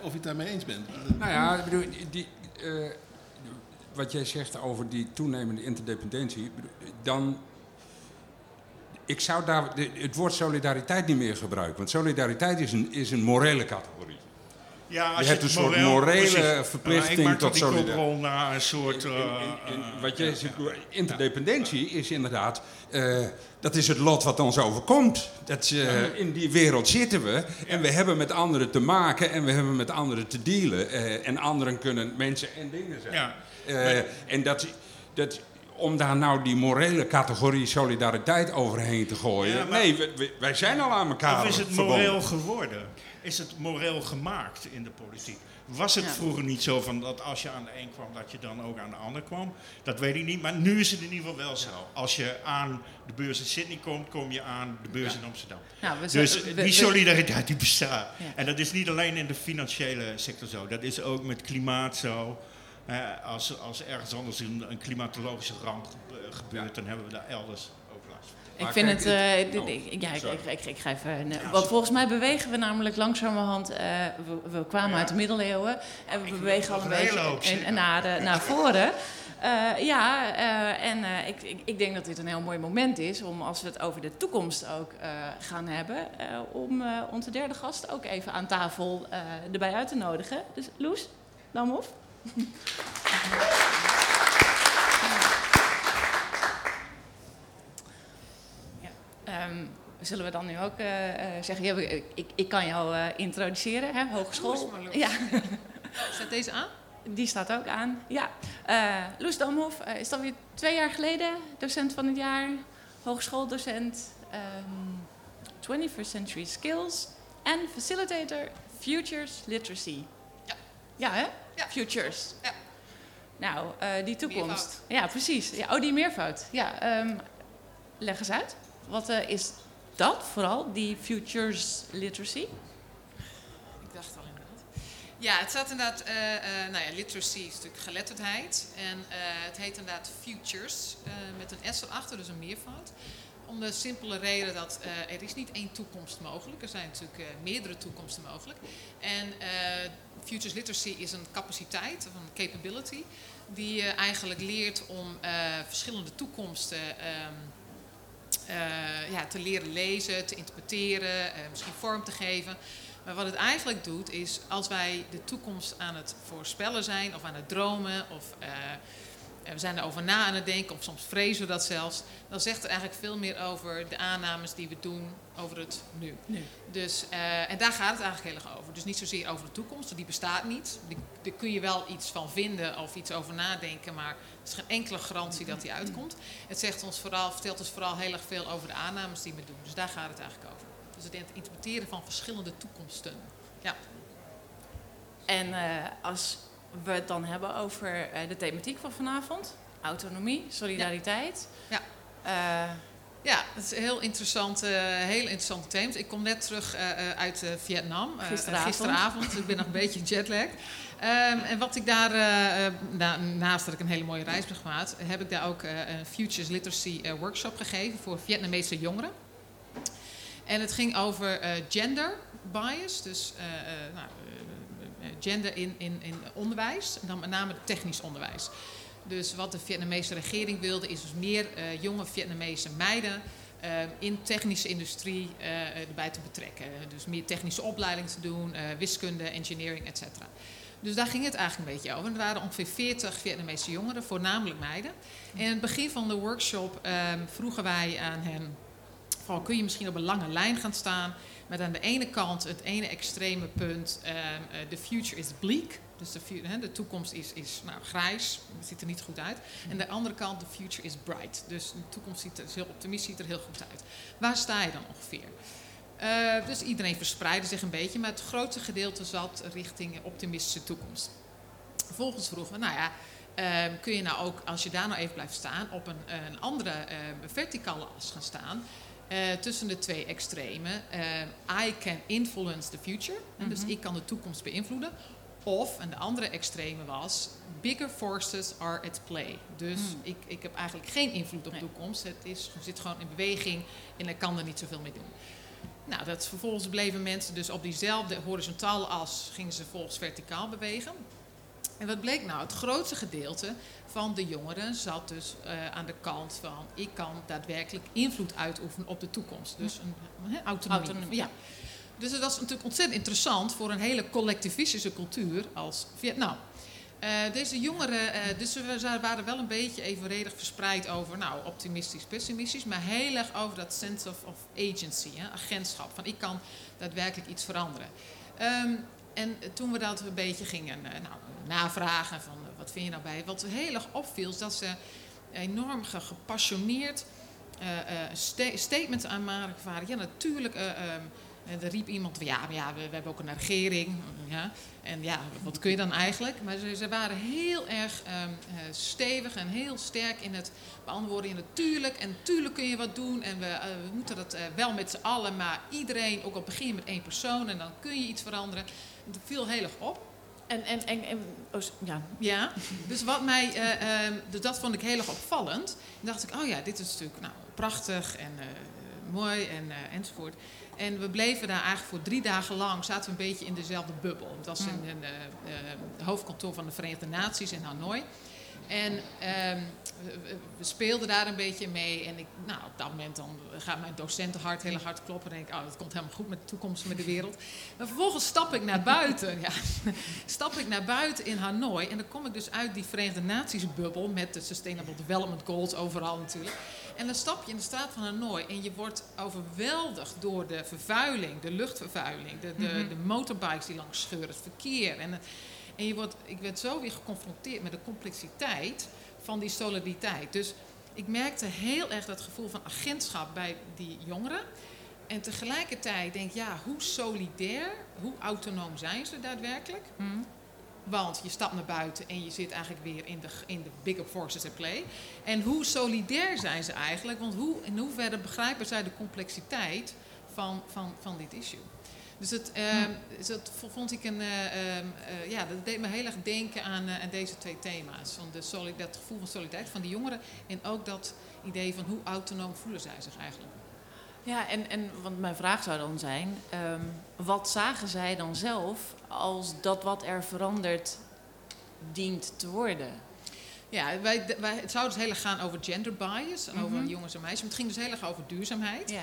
je het daarmee eens bent. Nou ja, ik bedoel, die, uh, wat jij zegt over die toenemende interdependentie, dan ik zou daar het woord solidariteit niet meer gebruiken. Want solidariteit is een, is een morele categorie. Ja, als Je hebt het een soort morele precies. verplichting Maar ik tot solidariteit. naar een soort... In- eh, in- in- eh, wat je zegt, interdependentie is inderdaad, eh, dat is het lot wat ons overkomt. Dat, eh, in die wereld zitten we en we hebben met anderen te maken en we hebben met anderen te dealen. eh, en anderen kunnen mensen en dingen zijn. Ja. Eh, en dat, dat, om daar nou die morele categorie solidariteit overheen te gooien. Ja, maar- nee, wij zijn al aan elkaar Of is het verbonden. moreel geworden? Is het moreel gemaakt in de politiek? Was het Ja. vroeger niet zo van dat als je aan de een kwam, dat je dan ook aan de ander kwam? Dat weet ik niet, maar nu is het in ieder geval wel zo. Als je aan de beurs in Sydney komt, kom je aan de beurs in Amsterdam. Nou, we Dus we- die solidariteit die bestaat. Ja. En dat is niet alleen in de financiële sector zo. Dat is ook met klimaat zo. Eh, als, als ergens anders een, een klimatologische ramp gebe- gebeurt, dan hebben we daar elders ook last van. Ik vind het. eh, oh, ik- ja, ik, sorry. ik, ik, ik ga even. een- want volgens mij bewegen we namelijk langzamerhand. eh, we, we kwamen Ja. uit de middeleeuwen en we Ik bewegen al een beetje hoop naar, de- naar voren. Eh, ja, eh, en eh, ik, ik, ik denk dat dit een heel mooi moment is om, als we het over de toekomst ook eh, gaan hebben, eh, om eh, onze derde gast ook even aan tafel eh, erbij uit te nodigen. Dus Loes, Damhoff. Ja, ehm, zullen we dan nu ook eh, eh, zeggen, ja, ik, ik kan jou eh, introduceren, hè, hogeschool. Loes, Loes. Ja, Staat deze aan? die staat ook aan. Ja, Loes Damhoff is dan weer twee jaar geleden docent van het jaar, hogeschooldocent, ehm 21st Century Skills en facilitator Futures Literacy. Ja. Ja, hè? Futures. Ja. Nou, eh, die toekomst. Meervoud. Ja, precies. Ja, oh, die meervoud. Ja, ehm, leg eens uit. Wat eh, is dat vooral, die Futures Literacy? Ik dacht al inderdaad. Ja, het staat inderdaad, eh, nou ja, literacy is natuurlijk geletterdheid. En het heet inderdaad futures, met een S erachter, dus een meervoud. Om de simpele reden dat eh, er is niet één toekomst mogelijk. Er zijn natuurlijk eh, meerdere toekomsten mogelijk. En eh, futures literacy is een capaciteit, of een capability, die je eigenlijk leert om verschillende toekomsten ehm, eh, ja, te leren lezen, te interpreteren, misschien vorm te geven. Maar wat het eigenlijk doet is, als wij de toekomst aan het voorspellen zijn of aan het dromen of we zijn erover na aan het denken of soms vrezen we dat zelfs, dan zegt het eigenlijk veel meer over de aannames die we doen over het nu. Nu. Dus, eh, en daar gaat het eigenlijk heel erg over. Dus niet zozeer over de toekomst, want die bestaat niet. Die- Daar kun je wel iets van vinden of iets over nadenken, maar er is geen enkele garantie dat die uitkomt. Het zegt ons vooral, vertelt ons vooral heel erg veel over de aannames die we doen. Dus daar gaat het eigenlijk over. Dus het interpreteren van verschillende toekomsten. Ja. En eh, als we het dan hebben over eh, de thematiek van vanavond, autonomie, solidariteit. Ja. Eh, Ja, het is een heel interessant, eh heel interessante thema. Ik kom net terug uit Vietnam. Gisteravond. gisteravond. Ik ben nog een beetje jetlag. Ehm, en wat ik daar, na- naast dat ik een hele mooie reis heb gemaakt, heb ik daar ook een Futures Literacy workshop gegeven voor Vietnamese jongeren. En het ging over gender bias, dus nou, gender in, in, in onderwijs, dan met name technisch onderwijs. Dus wat de Vietnamese regering wilde, is dus meer eh, jonge Vietnamese meiden eh, in technische industrie eh, erbij te betrekken. Dus meer technische opleiding te doen, eh, wiskunde, engineering, etc. Dus daar ging het eigenlijk een beetje over. Er waren ongeveer 40 Vietnamese jongeren, voornamelijk meiden. En in het begin van de workshop ehm, vroegen wij aan hen: van, kun je misschien op een lange lijn gaan staan? Met aan de ene kant het ene extreme punt, ehm, eh, the future is bleak. Dus de, toekomst is, is nou, grijs, het ziet er niet goed uit. En aan de andere kant, the future is bright. Dus de toekomst ziet er, is heel optimistisch, ziet er heel goed uit. Waar sta je dan ongeveer? Eh, dus iedereen verspreidde zich een beetje, maar het grootste gedeelte zat richting optimistische toekomst. Vervolgens vroegen we, nou ja, eh, kun je nou ook, als je daar nou even blijft staan, op een, een andere eh, verticale as gaan staan, eh, tussen de twee extremen. Eh, I can influence the future, dus ik kan de toekomst beïnvloeden. Of, en de andere extreme was, bigger forces are at play. Dus ik, ik heb eigenlijk geen invloed op de Nee. toekomst. Het is, zit gewoon in beweging en ik kan er niet zoveel mee doen. Nou, dat vervolgens bleven mensen dus op diezelfde horizontale as, gingen ze volgens verticaal bewegen. En wat bleek nou? Het grootste gedeelte van de jongeren zat dus eh, aan de kant van ik kan daadwerkelijk invloed uitoefenen op de toekomst. Dus een autonomie. Autonomie. Ja. Dus dat was natuurlijk ontzettend interessant voor een hele collectivistische cultuur als Vietnam. Eh, deze jongeren, eh, dus ze ze waren wel een beetje evenredig verspreid over, nou, optimistisch, pessimistisch, maar heel erg over dat sense of, of agency, hè, agentschap, van ik kan daadwerkelijk iets veranderen. Ehm, en toen we dat een beetje gingen eh, nou, navragen van eh, wat vind je nou bij, wat heel erg opviel is dat ze enorm ge- gepassioneerd sta- statements aanmaken waren. Ja, natuurlijk. eh, ehm, er riep iemand, ja, ja we, we hebben ook een regering. Ja. En ja, wat kun je dan eigenlijk? Maar ze, waren heel erg ehm, eh, stevig en heel sterk in het beantwoorden. Ja, natuurlijk, en natuurlijk kun je wat doen. En we, we moeten dat wel met z'n allen, maar iedereen, ook al begin je met één persoon, en dan kun je iets veranderen. Dat viel heel erg op. En, en, en, en oh, ja. Ja, dus wat mij, eh, ehm, dus dat vond ik heel erg opvallend. En dacht ik, oh ja, dit is natuurlijk nou, prachtig en eh, mooi en, eh, enzovoort. En we bleven daar eigenlijk voor drie dagen lang, zaten we een beetje in dezelfde bubbel. Het was in eh, hoofdkantoor van de Verenigde Naties in Hanoi. En ehm, we, speelden daar een beetje mee. En ik, nou, op dat moment dan gaat mijn docentenhart heel hard kloppen. En denk ik, oh, dat komt helemaal goed met de toekomst met de wereld. Maar vervolgens stap ik naar buiten. Ja, stap ik naar buiten in Hanoi. En dan kom ik dus uit die Verenigde Naties bubbel. Met de Sustainable Development Goals overal natuurlijk. En dan stap je in de straat van Hanoi. En je wordt overweldigd door de vervuiling. De luchtvervuiling. De, de, de motorbikes die langs scheuren. Het verkeer. En, en je wordt, ik werd zo weer geconfronteerd met de complexiteit van die solidariteit. Dus ik merkte heel erg dat gevoel van agentschap bij die jongeren. En tegelijkertijd denk ik, ja, hoe solidair, hoe autonoom zijn ze daadwerkelijk? Want je stapt naar buiten en je zit eigenlijk weer in de, in de bigger forces at play. En hoe solidair zijn ze eigenlijk? Want hoe, in hoeverre begrijpen zij de complexiteit van, van, van dit issue? Dus ehm, dus dat vond ik een, eh, ehm, eh, ja, dat deed me heel erg denken aan, eh, aan deze twee thema's. Van de dat gevoel van solidariteit van die jongeren en ook dat idee van hoe autonoom voelen zij zich eigenlijk. Ja, en, en want mijn vraag zou dan zijn: ehm, wat zagen zij dan zelf als dat wat er veranderd dient te worden? Ja, wij, wij, het zou dus heel erg gaan over gender bias en over jongens en meisjes. Maar het ging dus heel erg over duurzaamheid.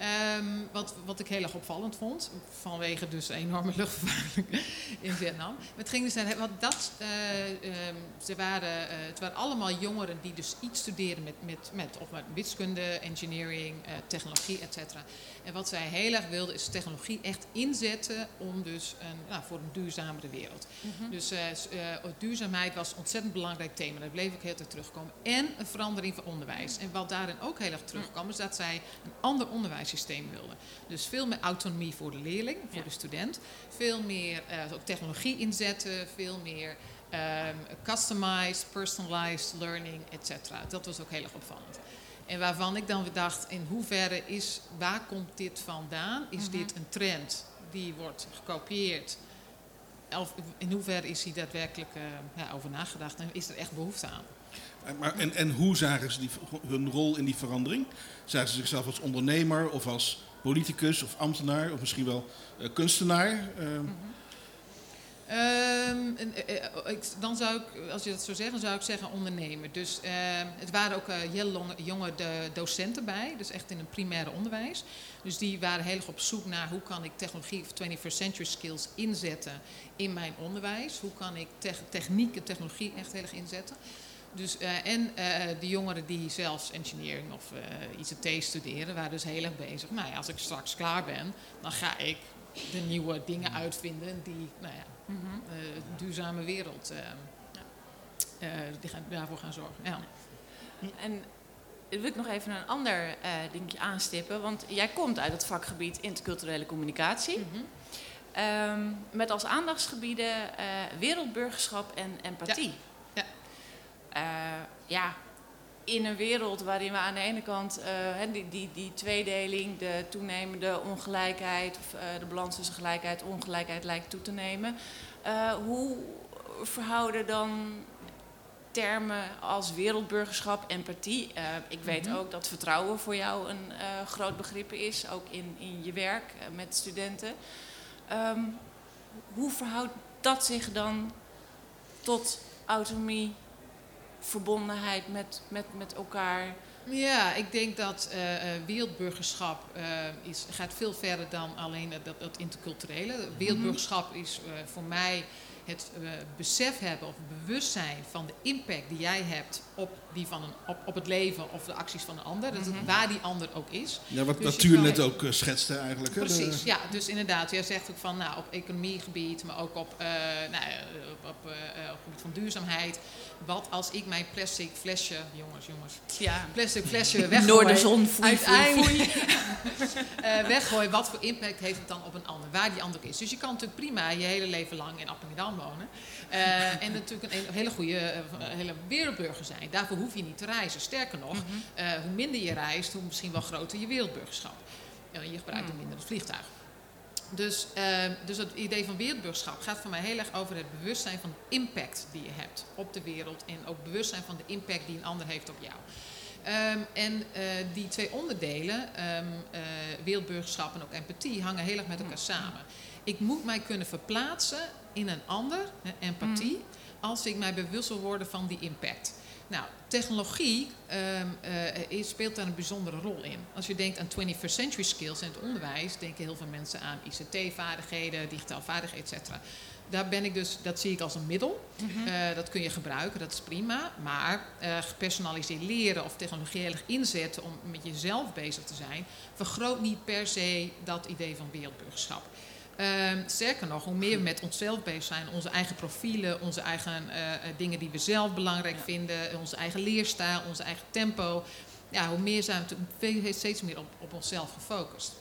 Ehm, wat, wat ik heel erg opvallend vond, vanwege dus enorme luchtvervuiling in Vietnam. Maar Het ging dus, want dat, eh, ehm, ze waren, eh, het waren allemaal jongeren die dus iets studeerden met, met, met, of met wiskunde, engineering, eh, technologie, et cetera. En wat zij heel erg wilden is technologie echt inzetten om dus een, nou, voor een duurzamere wereld. Dus eh, s- eh, duurzaamheid was een ontzettend belangrijk thema. Dat bleef ik heel tijd terugkomen. En een verandering van onderwijs. En wat daarin ook heel erg terugkwam, is dat zij een ander onderwijssysteem wilden. Dus veel meer autonomie voor de leerling, voor Ja. de student. Veel meer eh, ook technologie inzetten, veel meer ehm, customized, personalized learning, et cetera. Dat was ook heel erg opvallend. En waarvan ik dan dacht, in hoeverre is, waar komt dit vandaan? Is dit een trend die wordt gekopieerd? Of in hoeverre is hier daadwerkelijk eh, ja, over nagedacht en is er echt behoefte aan? Eh, en, en hoe zagen ze die, hun rol in die verandering? Zagen ze zichzelf als ondernemer of als politicus of ambtenaar of misschien wel eh, kunstenaar? Eh, Ehm, eh, eh, ik- dan zou ik, als je dat zou zeggen, zou ik zeggen ondernemer. Dus ehm, het waren ook longe- jonge de- docenten bij, dus echt in het primaire onderwijs. Dus die waren heel erg op zoek naar hoe kan ik technologie of 21st century skills inzetten in mijn onderwijs. Hoe kan ik tech- techniek en technologie echt heel erg inzetten. Dus, eh, en eh, de jongeren die zelfs engineering of eh, ICT studeren, waren dus heel erg bezig. Nou ja, als ik straks klaar ben, dan ga ik de nieuwe dingen uitvinden die, nou ja, eh, duurzame wereld die gaan, daarvoor gaan zorgen. Ja. En wil ik nog even een ander dingetje aanstippen. Want jij komt uit het vakgebied interculturele communicatie. Mhm. Ehm, met als aandachtsgebieden eh, wereldburgerschap en empathie. Ja. Eh, ja, in een wereld waarin we aan de ene kant hè, die, die, die tweedeling, de toenemende ongelijkheid, of eh, de balans tussen gelijkheid en ongelijkheid lijkt toe te nemen. hoe verhouden dan termen als wereldburgerschap, empathie? ik weet Mhm. ook dat vertrouwen voor jou een groot begrip is, ook in, in je werk met studenten. Ehm, hoe verhoudt dat zich dan tot autonomie, verbondenheid met, met, met elkaar? Ja, ik denk dat eh, eh, wereldburgerschap eh, is, gaat veel verder dan alleen dat, dat interculturele. Wereldburgerschap is voor mij het besef hebben of bewustzijn van de impact die jij hebt op, die van een, op, op het leven of de acties van een ander. Dat het, waar die ander ook is. Ja, wat Dus je Natuur net ook eh, schetste eigenlijk. hè, de- Precies, ja. Dus inderdaad, jij zegt ook van nou, op economiegebied, maar ook op, eh nou, op, op, eh, eh, op het gebied van duurzaamheid. Wat als ik mijn plastic flesje, jongens, jongens, Ja. plastic flesje weggooi. Door de zon, foei, foei, uiteindelijk eh, weggooi, wat voor impact heeft het dan op een ander, waar die ander ook is. Dus je kan natuurlijk prima je hele leven lang in Appingedam wonen. Eh, en natuurlijk een, hele goede eh, hele wereldburger zijn. Daarvoor hoef je niet te reizen. Sterker nog, eh, hoe minder je reist, hoe misschien wel groter je wereldburgerschap. Je gebruikt ook minder het vliegtuig. Dus, dus het idee van wereldburgerschap gaat voor mij heel erg over het bewustzijn van de impact die je hebt op de wereld. En ook bewustzijn van de impact die een ander heeft op jou. Ehm, en die twee onderdelen, ehm, eh, wereldburgerschap en ook empathie, hangen heel erg met elkaar samen. Ik moet mij kunnen verplaatsen in een ander, hè, empathie, als ik mij bewust wil worden van die impact. Nou, technologie ehm, eh, speelt daar een bijzondere rol in. Als je denkt aan 21st century skills in het onderwijs, denken heel veel mensen aan ICT-vaardigheden, digitaal vaardigheden, et cetera. Daar ben ik dus, dat zie ik als een middel. Eh, dat kun je gebruiken, dat is prima. Maar eh, gepersonaliseerd leren of technologie heel erg inzetten om met jezelf bezig te zijn, vergroot niet per se dat idee van wereldburgerschap. Ehm, sterker nog, hoe meer we met onszelf bezig zijn, onze eigen profielen, onze eigen eh, eh, dingen die we zelf belangrijk vinden, onze eigen leerstijl, onze eigen tempo, ja, hoe meer zijn we steeds meer op, op onszelf gefocust.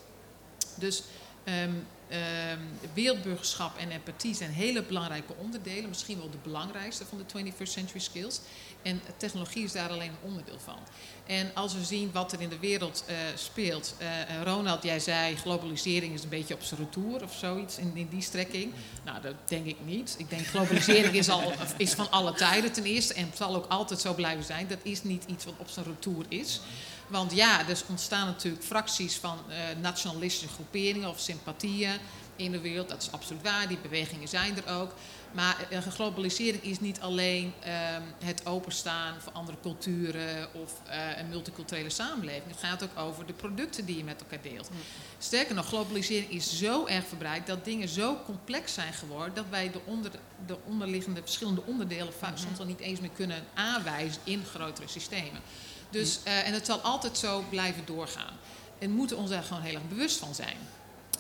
Dus ehm, ehm, wereldburgerschap en empathie zijn hele belangrijke onderdelen, misschien wel de belangrijkste van de 21st century skills. En technologie is daar alleen een onderdeel van. En als we zien wat er in de wereld eh, speelt. eh, Ronald, jij zei globalisering is een beetje op zijn retour of zoiets in, in die strekking. Nou, dat denk ik niet. Ik denk globalisering is, al, is van alle tijden ten eerste en zal ook altijd zo blijven zijn. Dat is niet iets wat op zijn retour is. Want ja, er ontstaan natuurlijk fracties van eh, nationalistische groeperingen of sympathieën in de wereld. Dat is absoluut waar, die bewegingen zijn er ook. Maar globalisering is niet alleen ehm, het openstaan voor andere culturen of eh, een multiculturele samenleving. Het gaat ook over de producten die je met elkaar deelt. Sterker nog, globalisering is zo erg verbreid dat dingen zo complex zijn geworden dat wij de, onder, de onderliggende verschillende onderdelen vaak soms wel niet eens meer kunnen aanwijzen in grotere systemen. Dus, eh, en het zal altijd zo blijven doorgaan. En we moeten ons daar gewoon heel erg bewust van zijn.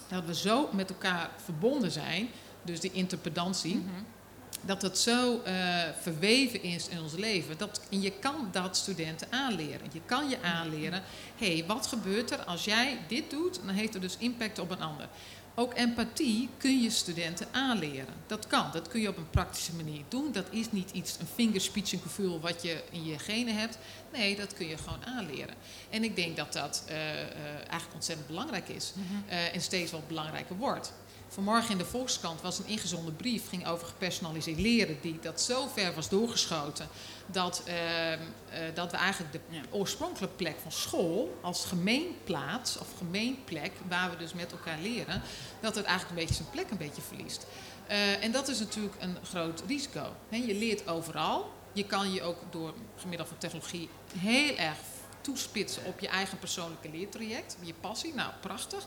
Dat we zo met elkaar verbonden zijn, dus die interpedantie, dat het zo eh, verweven is in ons leven. Dat, en je kan dat studenten aanleren. Je kan je aanleren, hé, hey, wat gebeurt er als jij dit doet? Dan heeft het dus impact op een ander. Ook empathie kun je studenten aanleren. Dat kan. Dat kun je op een praktische manier doen. Dat is niet iets, een vingerspitsengevoel wat je in je genen hebt. Nee, dat kun je gewoon aanleren. En ik denk dat dat eh, eh, eigenlijk ontzettend belangrijk is. eh, en steeds wel belangrijker wordt. Vanmorgen in de Volkskrant was een ingezonden brief, ging over gepersonaliseerd leren, die dat zo ver was doorgeschoten dat, ehm, eh, dat we eigenlijk de Ja. oorspronkelijke plek van school als gemeenplaats of gemeenplek, waar we dus met elkaar leren, dat het eigenlijk een beetje zijn plek een beetje verliest. Eh, en dat is natuurlijk een groot risico. Je leert overal. Je kan je ook door gemiddeld van technologie heel erg toespitsen op je eigen persoonlijke leertraject, je passie. Nou, prachtig.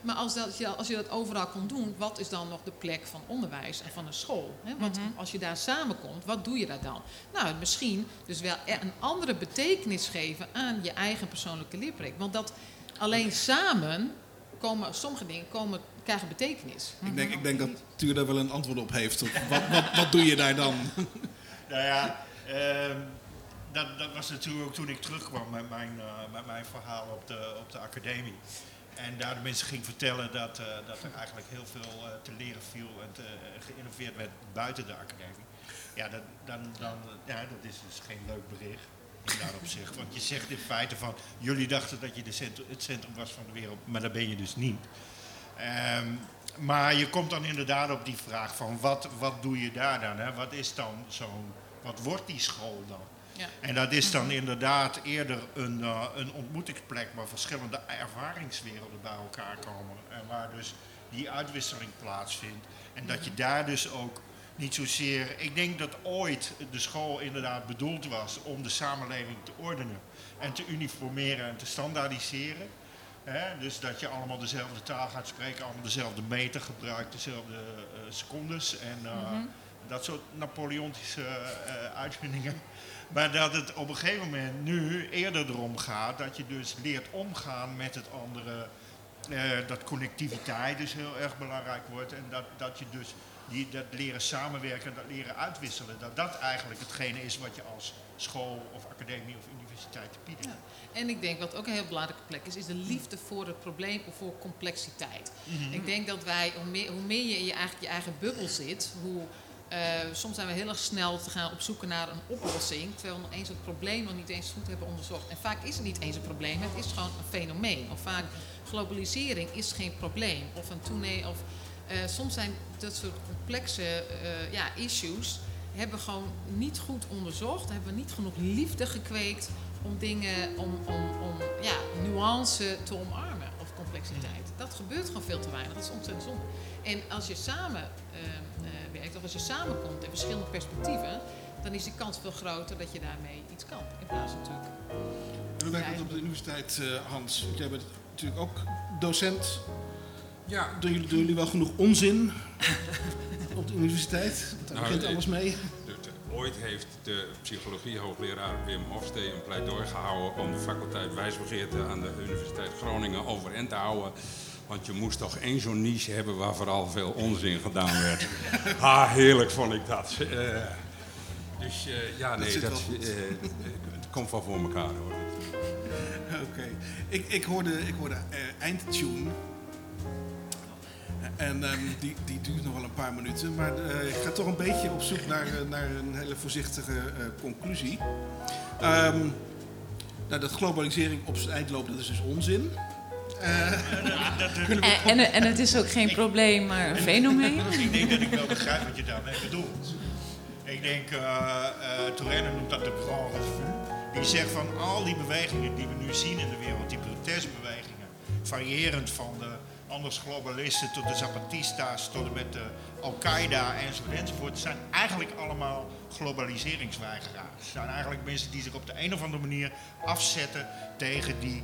Maar als, dat, als je dat overal kon doen, wat is dan nog de plek van onderwijs en van een school? Hè? Want als je daar samenkomt, wat doe je daar dan? Nou, misschien dus wel e- een andere betekenis geven aan je eigen persoonlijke leerproject. Want dat alleen samen komen, sommige dingen komen, krijgen betekenis. Ik denk, ik denk dat Tuur daar wel een antwoord op heeft. Op wat, wat, wat doe je daar dan? Nou ja, ehm, dat, dat was natuurlijk ook toen ik terugkwam met mijn, eh, met mijn verhaal op de, op de academie. En daar de mensen ging vertellen dat, eh, dat er eigenlijk heel veel eh, te leren viel en te, eh, geïnnoveerd werd buiten de academie. Ja, dat, dan, dan, ja, dat is dus geen leuk bericht in dat opzicht. Want je zegt in feite van, jullie dachten dat je de centrum, het centrum was van de wereld, maar dat ben je dus niet. Ehm, maar je komt dan inderdaad op die vraag van wat, wat doe je daar dan? Hè? Wat is dan zo'n, wat wordt die school dan? Ja. En dat is dan inderdaad eerder een, eh, een ontmoetingsplek waar verschillende ervaringswerelden bij elkaar komen. En waar dus die uitwisseling plaatsvindt. En dat je daar dus ook niet zozeer. Ik denk dat ooit de school inderdaad bedoeld was om de samenleving te ordenen en te uniformeren en te standaardiseren. Hè? Dus dat je allemaal dezelfde taal gaat spreken, allemaal dezelfde meter gebruikt, dezelfde uh, secondes en uh, dat soort Napoleontische uh, uitvindingen. Maar dat het op een gegeven moment nu eerder erom gaat dat je dus leert omgaan met het andere. Uh, dat connectiviteit dus heel erg belangrijk wordt. En dat, dat je dus die, dat leren samenwerken, dat leren uitwisselen. Dat dat eigenlijk hetgene is wat je als school of academie of universiteit biedt. Ja. En ik denk wat ook een heel belangrijke plek is, is de liefde voor het probleem of voor complexiteit. Mm -hmm. Ik denk dat wij, hoe meer, hoe meer je in je, eigenlijk je eigen bubbel zit, hoe uh, soms zijn we heel erg snel te gaan op zoek naar een oplossing, terwijl we nog eens het probleem nog niet eens goed hebben onderzocht. En vaak is het niet eens een probleem, het is gewoon een fenomeen. Of vaak globalisering is geen probleem. Of een toename, of uh, soms zijn dat soort complexe uh, ja, issues hebben we gewoon niet goed onderzocht, hebben we niet genoeg liefde gekweekt om dingen, om, om, om ja, nuance te omarmen of complexiteit. Dat gebeurt gewoon veel te weinig, dat is ontzettend zonde. En als je samen uh, werkt, of als je samenkomt in verschillende perspectieven, dan is de kans veel groter dat je daarmee iets kan. In plaats van natuurlijk. En hoe werkt het op de universiteit, uh, Hans? Want jij bent natuurlijk ook docent. Ja. Doen jullie, doen jullie wel genoeg onzin op de universiteit? Daar nou, begint alles mee. Ooit heeft de psychologie-hoogleraar Wim Hofstee een pleidooi gehouden om de faculteit wijsbegeerte aan de Universiteit Groningen overeind te houden. Want je moest toch één zo'n niche hebben waar vooral veel onzin gedaan werd. ha, heerlijk vond ik dat. Uh, dus uh, ja, nee, dat, dat uh, het komt wel voor elkaar hoor. Oké. Okay. Ik, ik hoorde, ik hoorde eindtune. En um, die, die duurt nog wel een paar minuten. Maar ik ga toch een beetje op zoek naar, naar een hele voorzichtige conclusie. Um, nou, dat globalisering op zijn eind loopt, dat is dus onzin. En, en, en, het is ook geen probleem, maar een fenomeen. ik denk dat ik wel begrijp wat je daarmee bedoelt. Ik denk, uh, noemt dat de grand revue. Die zegt van al die bewegingen die we nu zien in de wereld, die protestbewegingen, variërend van de anders globalisten tot de Zapatistas, tot en met de Al-Qaeda enzovoort enzovoort, zijn eigenlijk allemaal globaliseringsweigeraars. Het zijn eigenlijk mensen die zich op de een of andere manier afzetten tegen die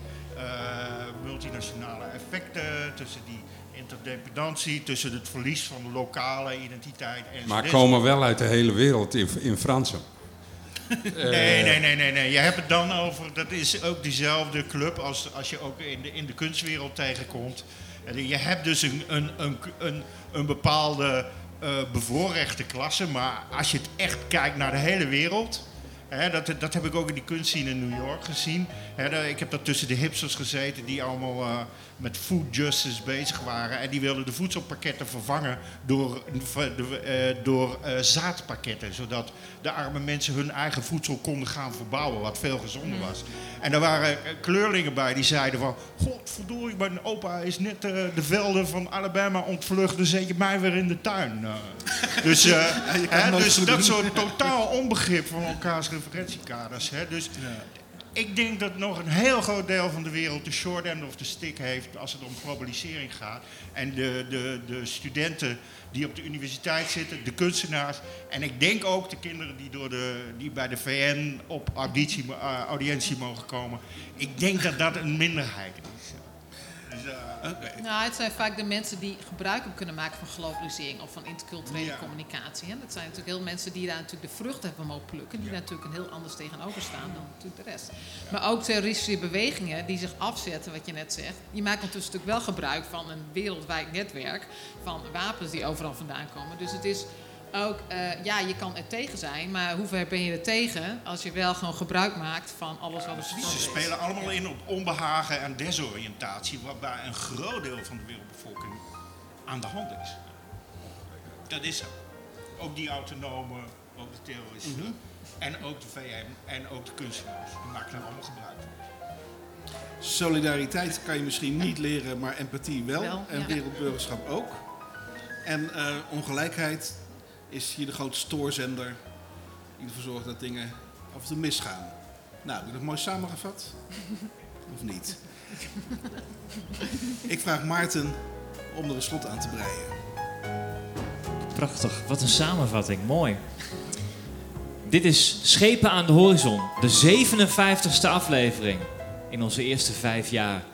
multinationale effecten, tussen die interdependentie, tussen het verlies van de lokale identiteit enzovoort. Maar komen wel uit de hele wereld in, in Fransen. Nee, nee, nee, nee, nee. Je hebt het dan over, dat is ook diezelfde club als, als je ook in de, in de kunstwereld tegenkomt. Je hebt dus een, een, een, een, een bepaalde uh, bevoorrechte klasse, maar als je het echt kijkt naar de hele wereld, dat, dat heb ik ook in die kunstscene in New York gezien. Ik heb daar tussen de hipsters gezeten die allemaal uh, met food justice bezig waren. En die wilden de voedselpakketten vervangen door, uh, door zaadpakketten. Zodat de arme mensen hun eigen voedsel konden gaan verbouwen, wat veel gezonder was. En er waren kleurlingen bij die zeiden van... Godverdorie, mijn opa is net de velden van Alabama ontvlucht... dan zet je mij weer in de tuin. dus dus dat soort totaal onbegrip van elkaars referentiekaders. Hè. Dus ik denk dat nog een heel groot deel van de wereld de short end of the stick heeft als het om globalisering gaat. En de, de, de studenten die op de universiteit zitten, de kunstenaars. En ik denk ook de kinderen die, door de, die bij de VN op auditie, uh, audiëntie mogen komen. Ik denk dat dat een minderheid is. Okay. Nou, het zijn vaak de mensen die gebruik kunnen maken van globalisering of van interculturele ja. communicatie. Hè. Dat zijn natuurlijk heel mensen die daar natuurlijk de vruchten hebben mogen plukken. Die ja. daar natuurlijk een heel anders tegenover staan dan natuurlijk de rest. Ja. Maar ook terroristische bewegingen die zich afzetten, wat je net zegt. Die maken ondertussen natuurlijk wel gebruik van een wereldwijd netwerk van wapens die overal vandaan komen. Dus het is ook, uh, ja, je kan er tegen zijn, maar hoe ver ben je er tegen als je wel gewoon gebruik maakt van alles wat er is? Ze spelen allemaal in op onbehagen en desoriëntatie, waarbij een groot deel van de wereldbevolking aan de hand is. Dat is zo. Ook die autonomen, ook de terroristen, mm -hmm. en ook de VM en ook de kunstenaars. Die maken er allemaal gebruik van. Solidariteit kan je misschien niet leren, maar empathie wel. wel en ja. wereldburgerschap ook. En uh, ongelijkheid is hier de grote stoorzender die ervoor zorgt dat dingen af en toe misgaan. Nou, heb ik dat mooi samengevat? Of niet? Ik vraag Maarten om er een slot aan te breien. prachtig. Wat een samenvatting. Mooi. Dit is Schepen aan de Horizon, de 57ste aflevering in onze eerste vijf jaar.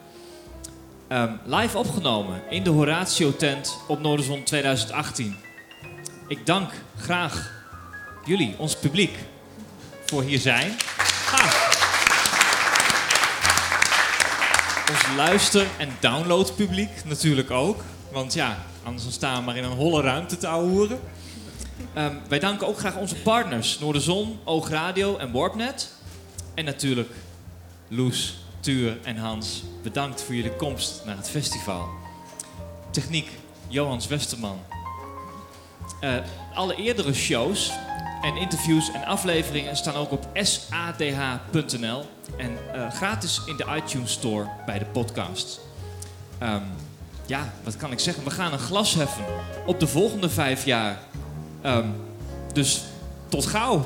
Ehm, live opgenomen in de Horatio Tent op Noorderzon 2018. Ik dank graag jullie, ons publiek, voor hier zijn. Ha. Ons luister- en downloadpubliek natuurlijk ook. Want ja, anders staan we maar in een holle ruimte te ouwehoeren. Ehm, wij danken ook graag onze partners Noorderzon, Oogradio en Warpnet. En natuurlijk Loes, Tuur en Hans. Bedankt voor jullie komst naar het festival. Techniek Johans Westerman. Eh, alle eerdere shows en interviews en afleveringen staan ook op sadh.nl en eh, gratis in de iTunes Store bij de podcast. Ehm, ja, wat kan ik zeggen? We gaan een glas heffen op de volgende vijf jaar. Ehm, dus tot gauw.